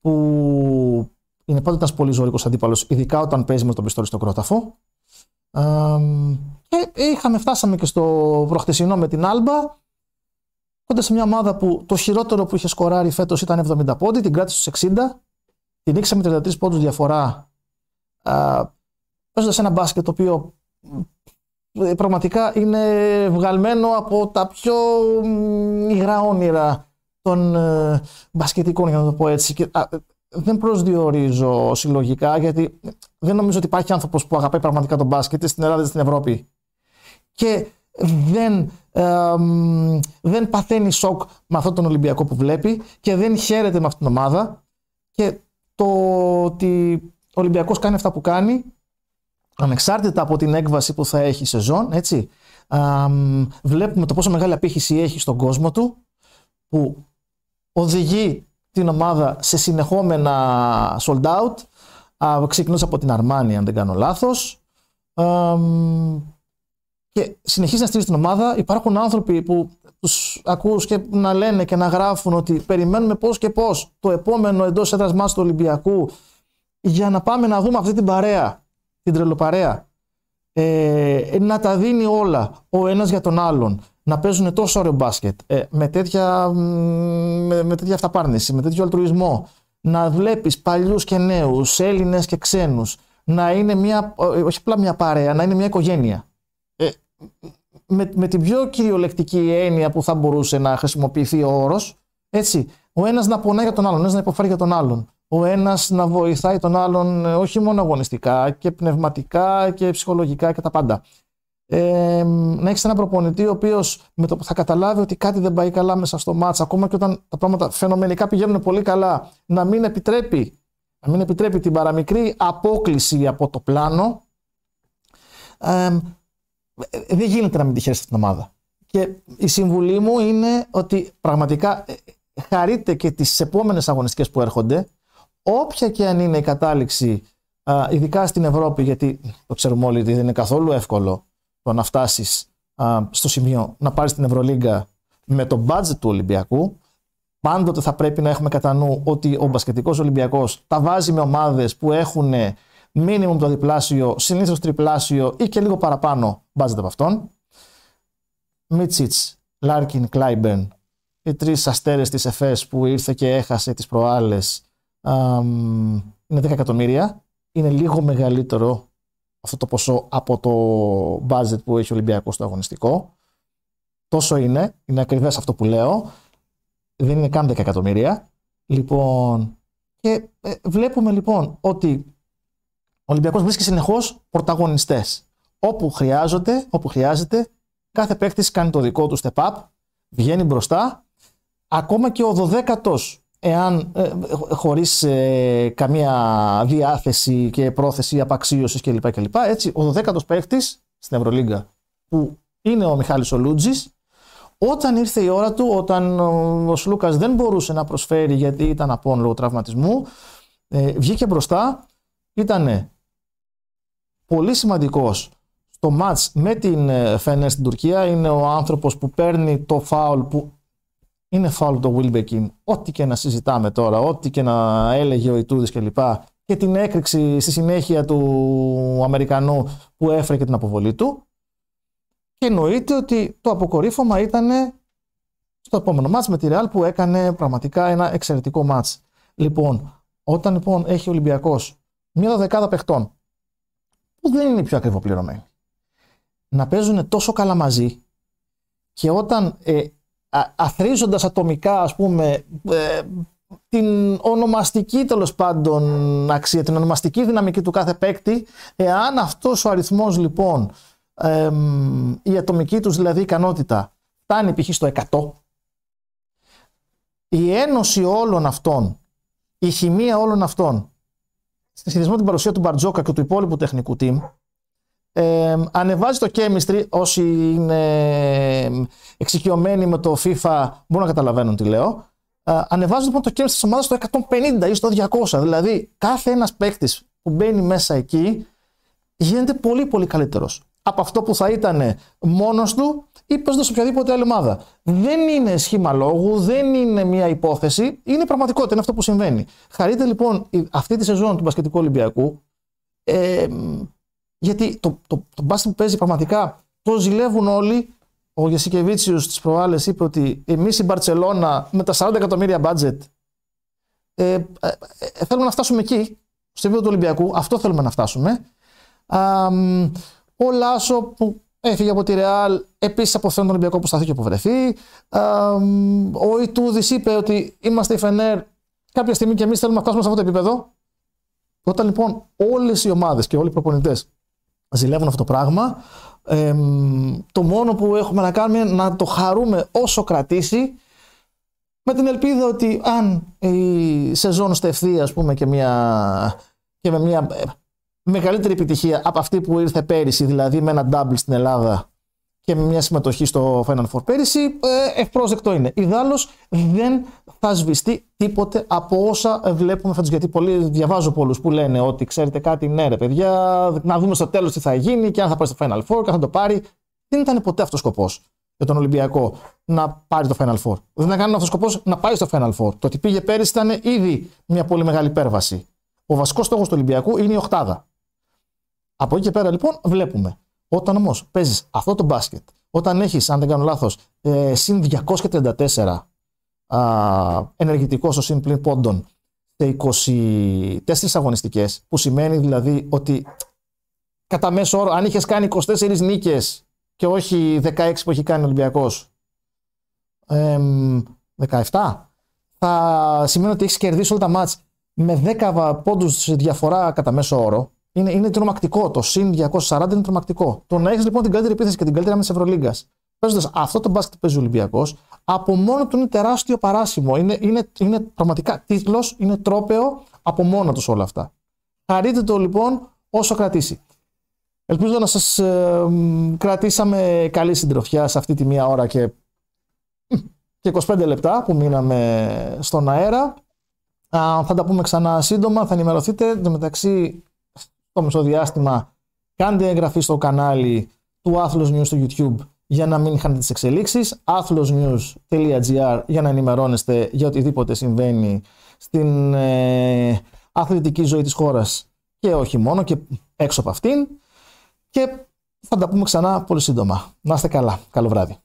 που είναι πάντα ένας πολύ ζωρικός αντίπαλος, ειδικά όταν παίζει με τον πιστόλι στο κρόταφο. Ε, και είχαμε, φτάσαμε και στο προχτεσινό με την Άλμπα, κοντά σε μια ομάδα που το χειρότερο που είχε σκοράρει φέτος ήταν 70 πόντι, την κράτησε στους 60 Την νίξαμε 33 πόντους διαφορά. Παίζοντας ένα μπάσκετ το οποίο ε, πραγματικά είναι βγαλμένο από τα πιο υγρά όνειρα των ε, μπασκετικών, για να το πω έτσι. Και, α, δεν προσδιορίζω συλλογικά, γιατί δεν νομίζω ότι υπάρχει άνθρωπος που αγαπάει πραγματικά τον μπάσκετ στην Ελλάδα ή στην Ευρώπη. Και δεν, ε, δεν παθαίνει σοκ με αυτόν τον Ολυμπιακό που βλέπει και δεν χαίρεται με αυτήν την ομάδα. Και το ότι ο Ολυμπιακός κάνει αυτά που κάνει, ανεξάρτητα από την έκβαση που θα έχει η σεζόν, έτσι, α, βλέπουμε το πόσο μεγάλη απήχηση έχει στον κόσμο του, που οδηγεί την ομάδα σε συνεχόμενα sold out, ξεκινώντας από την Αρμάνη αν δεν κάνω λάθος, και συνεχίζει να στηρίζει την ομάδα. Υπάρχουν άνθρωποι που τους ακούς και να λένε και να γράφουν ότι περιμένουμε πώς και πώς το επόμενο εντός έδρας μας του Ολυμπιακού για να πάμε να δούμε αυτή την παρέα, την τρελοπαρέα. Ε, να τα δίνει όλα ο ένας για τον άλλον να παίζουν τόσο ωραίο μπάσκετ, ε, με, τέτοια, με, με τέτοια αυταπάρνηση, με τέτοιο αλτρουισμό, να βλέπεις παλιούς και νέους, Έλληνες και ξένους, να είναι μια, όχι απλά μια παρέα, να είναι μια οικογένεια. Ε, με, με την πιο κυριολεκτική έννοια που θα μπορούσε να χρησιμοποιηθεί ο όρος, έτσι, ο ένας να πονάει για τον άλλον, ο ένας να υποφέρει για τον άλλον, ο ένας να βοηθάει τον άλλον ε, όχι μόνο αγωνιστικά και πνευματικά και ψυχολογικά και τα πάντα ε, να έχεις ένα προπονητή ο οποίος με το που θα καταλάβει ότι κάτι δεν πάει καλά μέσα στο μάτς, ακόμα και όταν τα πράγματα φαινομενικά πηγαίνουν πολύ καλά, να μην επιτρέπει, να μην επιτρέπει την παραμικρή απόκληση από το πλάνο. Ε, δεν γίνεται να μην τη χαίρεστε την ομάδα. Και η συμβουλή μου είναι ότι πραγματικά ε, χαρείτε και τις επόμενες αγωνιστικές που έρχονται, όποια και αν είναι η κατάληξη, ειδικά στην Ευρώπη, γιατί το ξέρουμε όλοι ότι δεν είναι καθόλου εύκολο το να φτάσεις στο σημείο να πάρεις την Ευρωλίγκα με το budget του Ολυμπιακού. Πάντοτε θα πρέπει να έχουμε κατά νου ότι ο μπασκετικός Ολυμπιακός τα βάζει με ομάδες που έχουν μίνιμουμ το διπλάσιο, συνήθως τριπλάσιο ή και λίγο παραπάνω budget από αυτόν. Μίτσιτς, Λάρκιν, Κλάιμπερν, οι τρεις αστέρες της ΕΦΕΣ που ήρθε και έχασε τις προάλλες είναι 10 εκατομμύρια. Είναι λίγο μεγαλύτερο αυτό το ποσό από το budget που έχει ο Ολυμπιακός στο αγωνιστικό. Τόσο είναι, είναι ακριβές αυτό που λέω. Δεν είναι καν 10 εκατομμύρια. Λοιπόν, και ε, βλέπουμε λοιπόν ότι ο Ολυμπιακός βρίσκει συνεχώς πρωταγωνιστές. Όπου χρειάζονται, όπου χρειάζεται, κάθε παίκτης κάνει το δικό του step up, βγαίνει μπροστά. Ακόμα και ο 12ος εάν ε, χωρίς ε, καμία διάθεση και πρόθεση απαξίωσης κλπ. κλπ. Έτσι, ο 12ος παίχτης στην Ευρωλίγκα που είναι ο Μιχάλης Ολούτζης όταν ήρθε η ώρα του, όταν ο Σλούκας δεν μπορούσε να προσφέρει γιατί ήταν απόν λόγω τραυματισμού, ε, βγήκε μπροστά, ήταν πολύ σημαντικός στο μάτς με την ε, Φένερ στην Τουρκία, είναι ο άνθρωπος που παίρνει το φάουλ που είναι φάουλ το Wilbekin, ό,τι και να συζητάμε τώρα, ό,τι και να έλεγε ο Ιτούδης κλπ. Και, και την έκρηξη στη συνέχεια του Αμερικανού που έφερε και την αποβολή του. Και εννοείται ότι το αποκορύφωμα ήταν στο επόμενο μάτς με τη Real που έκανε πραγματικά ένα εξαιρετικό μάτς. Λοιπόν, όταν λοιπόν έχει ο Ολυμπιακός μια δεκάδα παιχτών που δεν είναι πιο ακριβοπληρωμένοι να παίζουν τόσο καλά μαζί και όταν ε, αθρίζοντας ατομικά ας πούμε ε, την ονομαστική τέλος πάντων αξία, την ονομαστική δυναμική του κάθε παίκτη, εάν αυτός ο αριθμός λοιπόν η ατομική τους δηλαδή ικανότητα φτάνει π.χ. στο 100 η ένωση όλων αυτών η χημεία όλων αυτών στη σχετισμό την παρουσία του Μπαρτζόκα και του υπόλοιπου τεχνικού team ε, ανεβάζει το chemistry όσοι είναι εξοικειωμένοι με το FIFA μπορούν να καταλαβαίνουν τι λέω ε, ανεβάζει λοιπόν το chemistry της ομάδας στο 150 ή στο 200 δηλαδή κάθε ένας παίκτης που μπαίνει μέσα εκεί γίνεται πολύ πολύ καλύτερος από αυτό που θα ήταν μόνος του ή παίζοντας οποιαδήποτε άλλη ομάδα. Δεν είναι σχήμα λόγου, δεν είναι μια υπόθεση, είναι πραγματικότητα, είναι αυτό που συμβαίνει. Χαρείτε λοιπόν αυτή τη σεζόν του Μπασκετικού Ολυμπιακού, ε, γιατί το, το, το μπάσκετ που παίζει πραγματικά το ζηλεύουν όλοι. Ο Γεσικεβίτσιο τη προάλλες είπε ότι εμείς η Μπαρσελόνα με τα 40 εκατομμύρια budget Ε, ε, ε, θέλουμε να φτάσουμε εκεί, στο επίπεδο του Ολυμπιακού. Αυτό θέλουμε να φτάσουμε. ο Λάσο που έφυγε από τη Ρεάλ, επίσης αποθέων τον Ολυμπιακό που σταθεί και αποβρεθεί. ο Ιτούδης είπε ότι είμαστε η Φενέρ. Κάποια στιγμή και εμείς θέλουμε να φτάσουμε σε αυτό το επίπεδο. Όταν λοιπόν όλες οι ομάδες και όλοι οι προπονητές ζηλεύουν αυτό το πράγμα, το μόνο που έχουμε να κάνουμε είναι να το χαρούμε όσο κρατήσει με την ελπίδα ότι αν η σεζόν στεφθεί ας πούμε και, μια, και με μια ε, μεγαλύτερη επιτυχία από αυτή που ήρθε πέρυσι, δηλαδή με ένα double στην Ελλάδα και με μια συμμετοχή στο Final Four πέρυσι, ε, ευπρόσδεκτο είναι. Ιδάλω δεν θα σβηστεί τίποτε από όσα βλέπουμε φέτος. Γιατί πολλοί, διαβάζω πολλούς που λένε ότι ξέρετε κάτι, ναι, ρε παιδιά, να δούμε στο τέλος τι θα γίνει και αν θα πάει στο Final Four και αν θα το πάρει. Δεν ήταν ποτέ αυτός ο σκοπός για τον Ολυμπιακό να πάρει το Final Four. Δεν ήταν κανένα αυτός ο σκοπός να πάει στο Final Four. Το ότι πήγε πέρυσι ήταν ήδη μια πολύ μεγάλη υπέρβαση. Ο βασικός στόχος του Ολυμπιακού είναι η Οχτάδα. Από εκεί και πέρα λοιπόν βλέπουμε. Όταν όμως παίζεις αυτό το μπάσκετ, όταν έχεις, αν δεν κάνω λάθος, ε, συν 234 α, ενεργητικός στο συν πλήν πόντων σε 24 αγωνιστικές, που σημαίνει δηλαδή ότι κατά μέσο όρο, αν είχες κάνει 24 νίκες και όχι 16 που έχει κάνει ο Ολυμπιακός, 17, θα σημαίνει ότι έχεις κερδίσει όλα τα μάτς με 10 πόντους διαφορά κατά μέσο όρο. Είναι, είναι τρομακτικό. Το συν 240 είναι τρομακτικό. Το να έχεις λοιπόν την καλύτερη επίθεση και την καλύτερη άμεση Ευρωλίγκας, παίζοντας αυτό το μπάσκετ που παίζει ο Ολυμπιακός, από μόνο του είναι τεράστιο παράσημο. Είναι, είναι, είναι πραγματικά τίτλος, είναι τρόπεο από μόνο τους όλα αυτά. Χαρείτε το λοιπόν όσο κρατήσει. Ελπίζω να σας ε, κρατήσαμε καλή συντροφιά σε αυτή τη μία ώρα και, και 25 λεπτά που μείναμε στον αέρα. θα τα πούμε ξανά σύντομα, θα ενημερωθείτε. Εν μεταξύ, στο μεσοδιάστημα, κάντε εγγραφή στο κανάλι του Athlos News στο YouTube για να μην χάνετε τις εξελίξεις. athlosnews.gr για να ενημερώνεστε για οτιδήποτε συμβαίνει στην ε, αθλητική ζωή της χώρας και όχι μόνο και έξω από αυτήν και θα τα πούμε ξανά πολύ σύντομα. Να είστε καλά. Καλό βράδυ.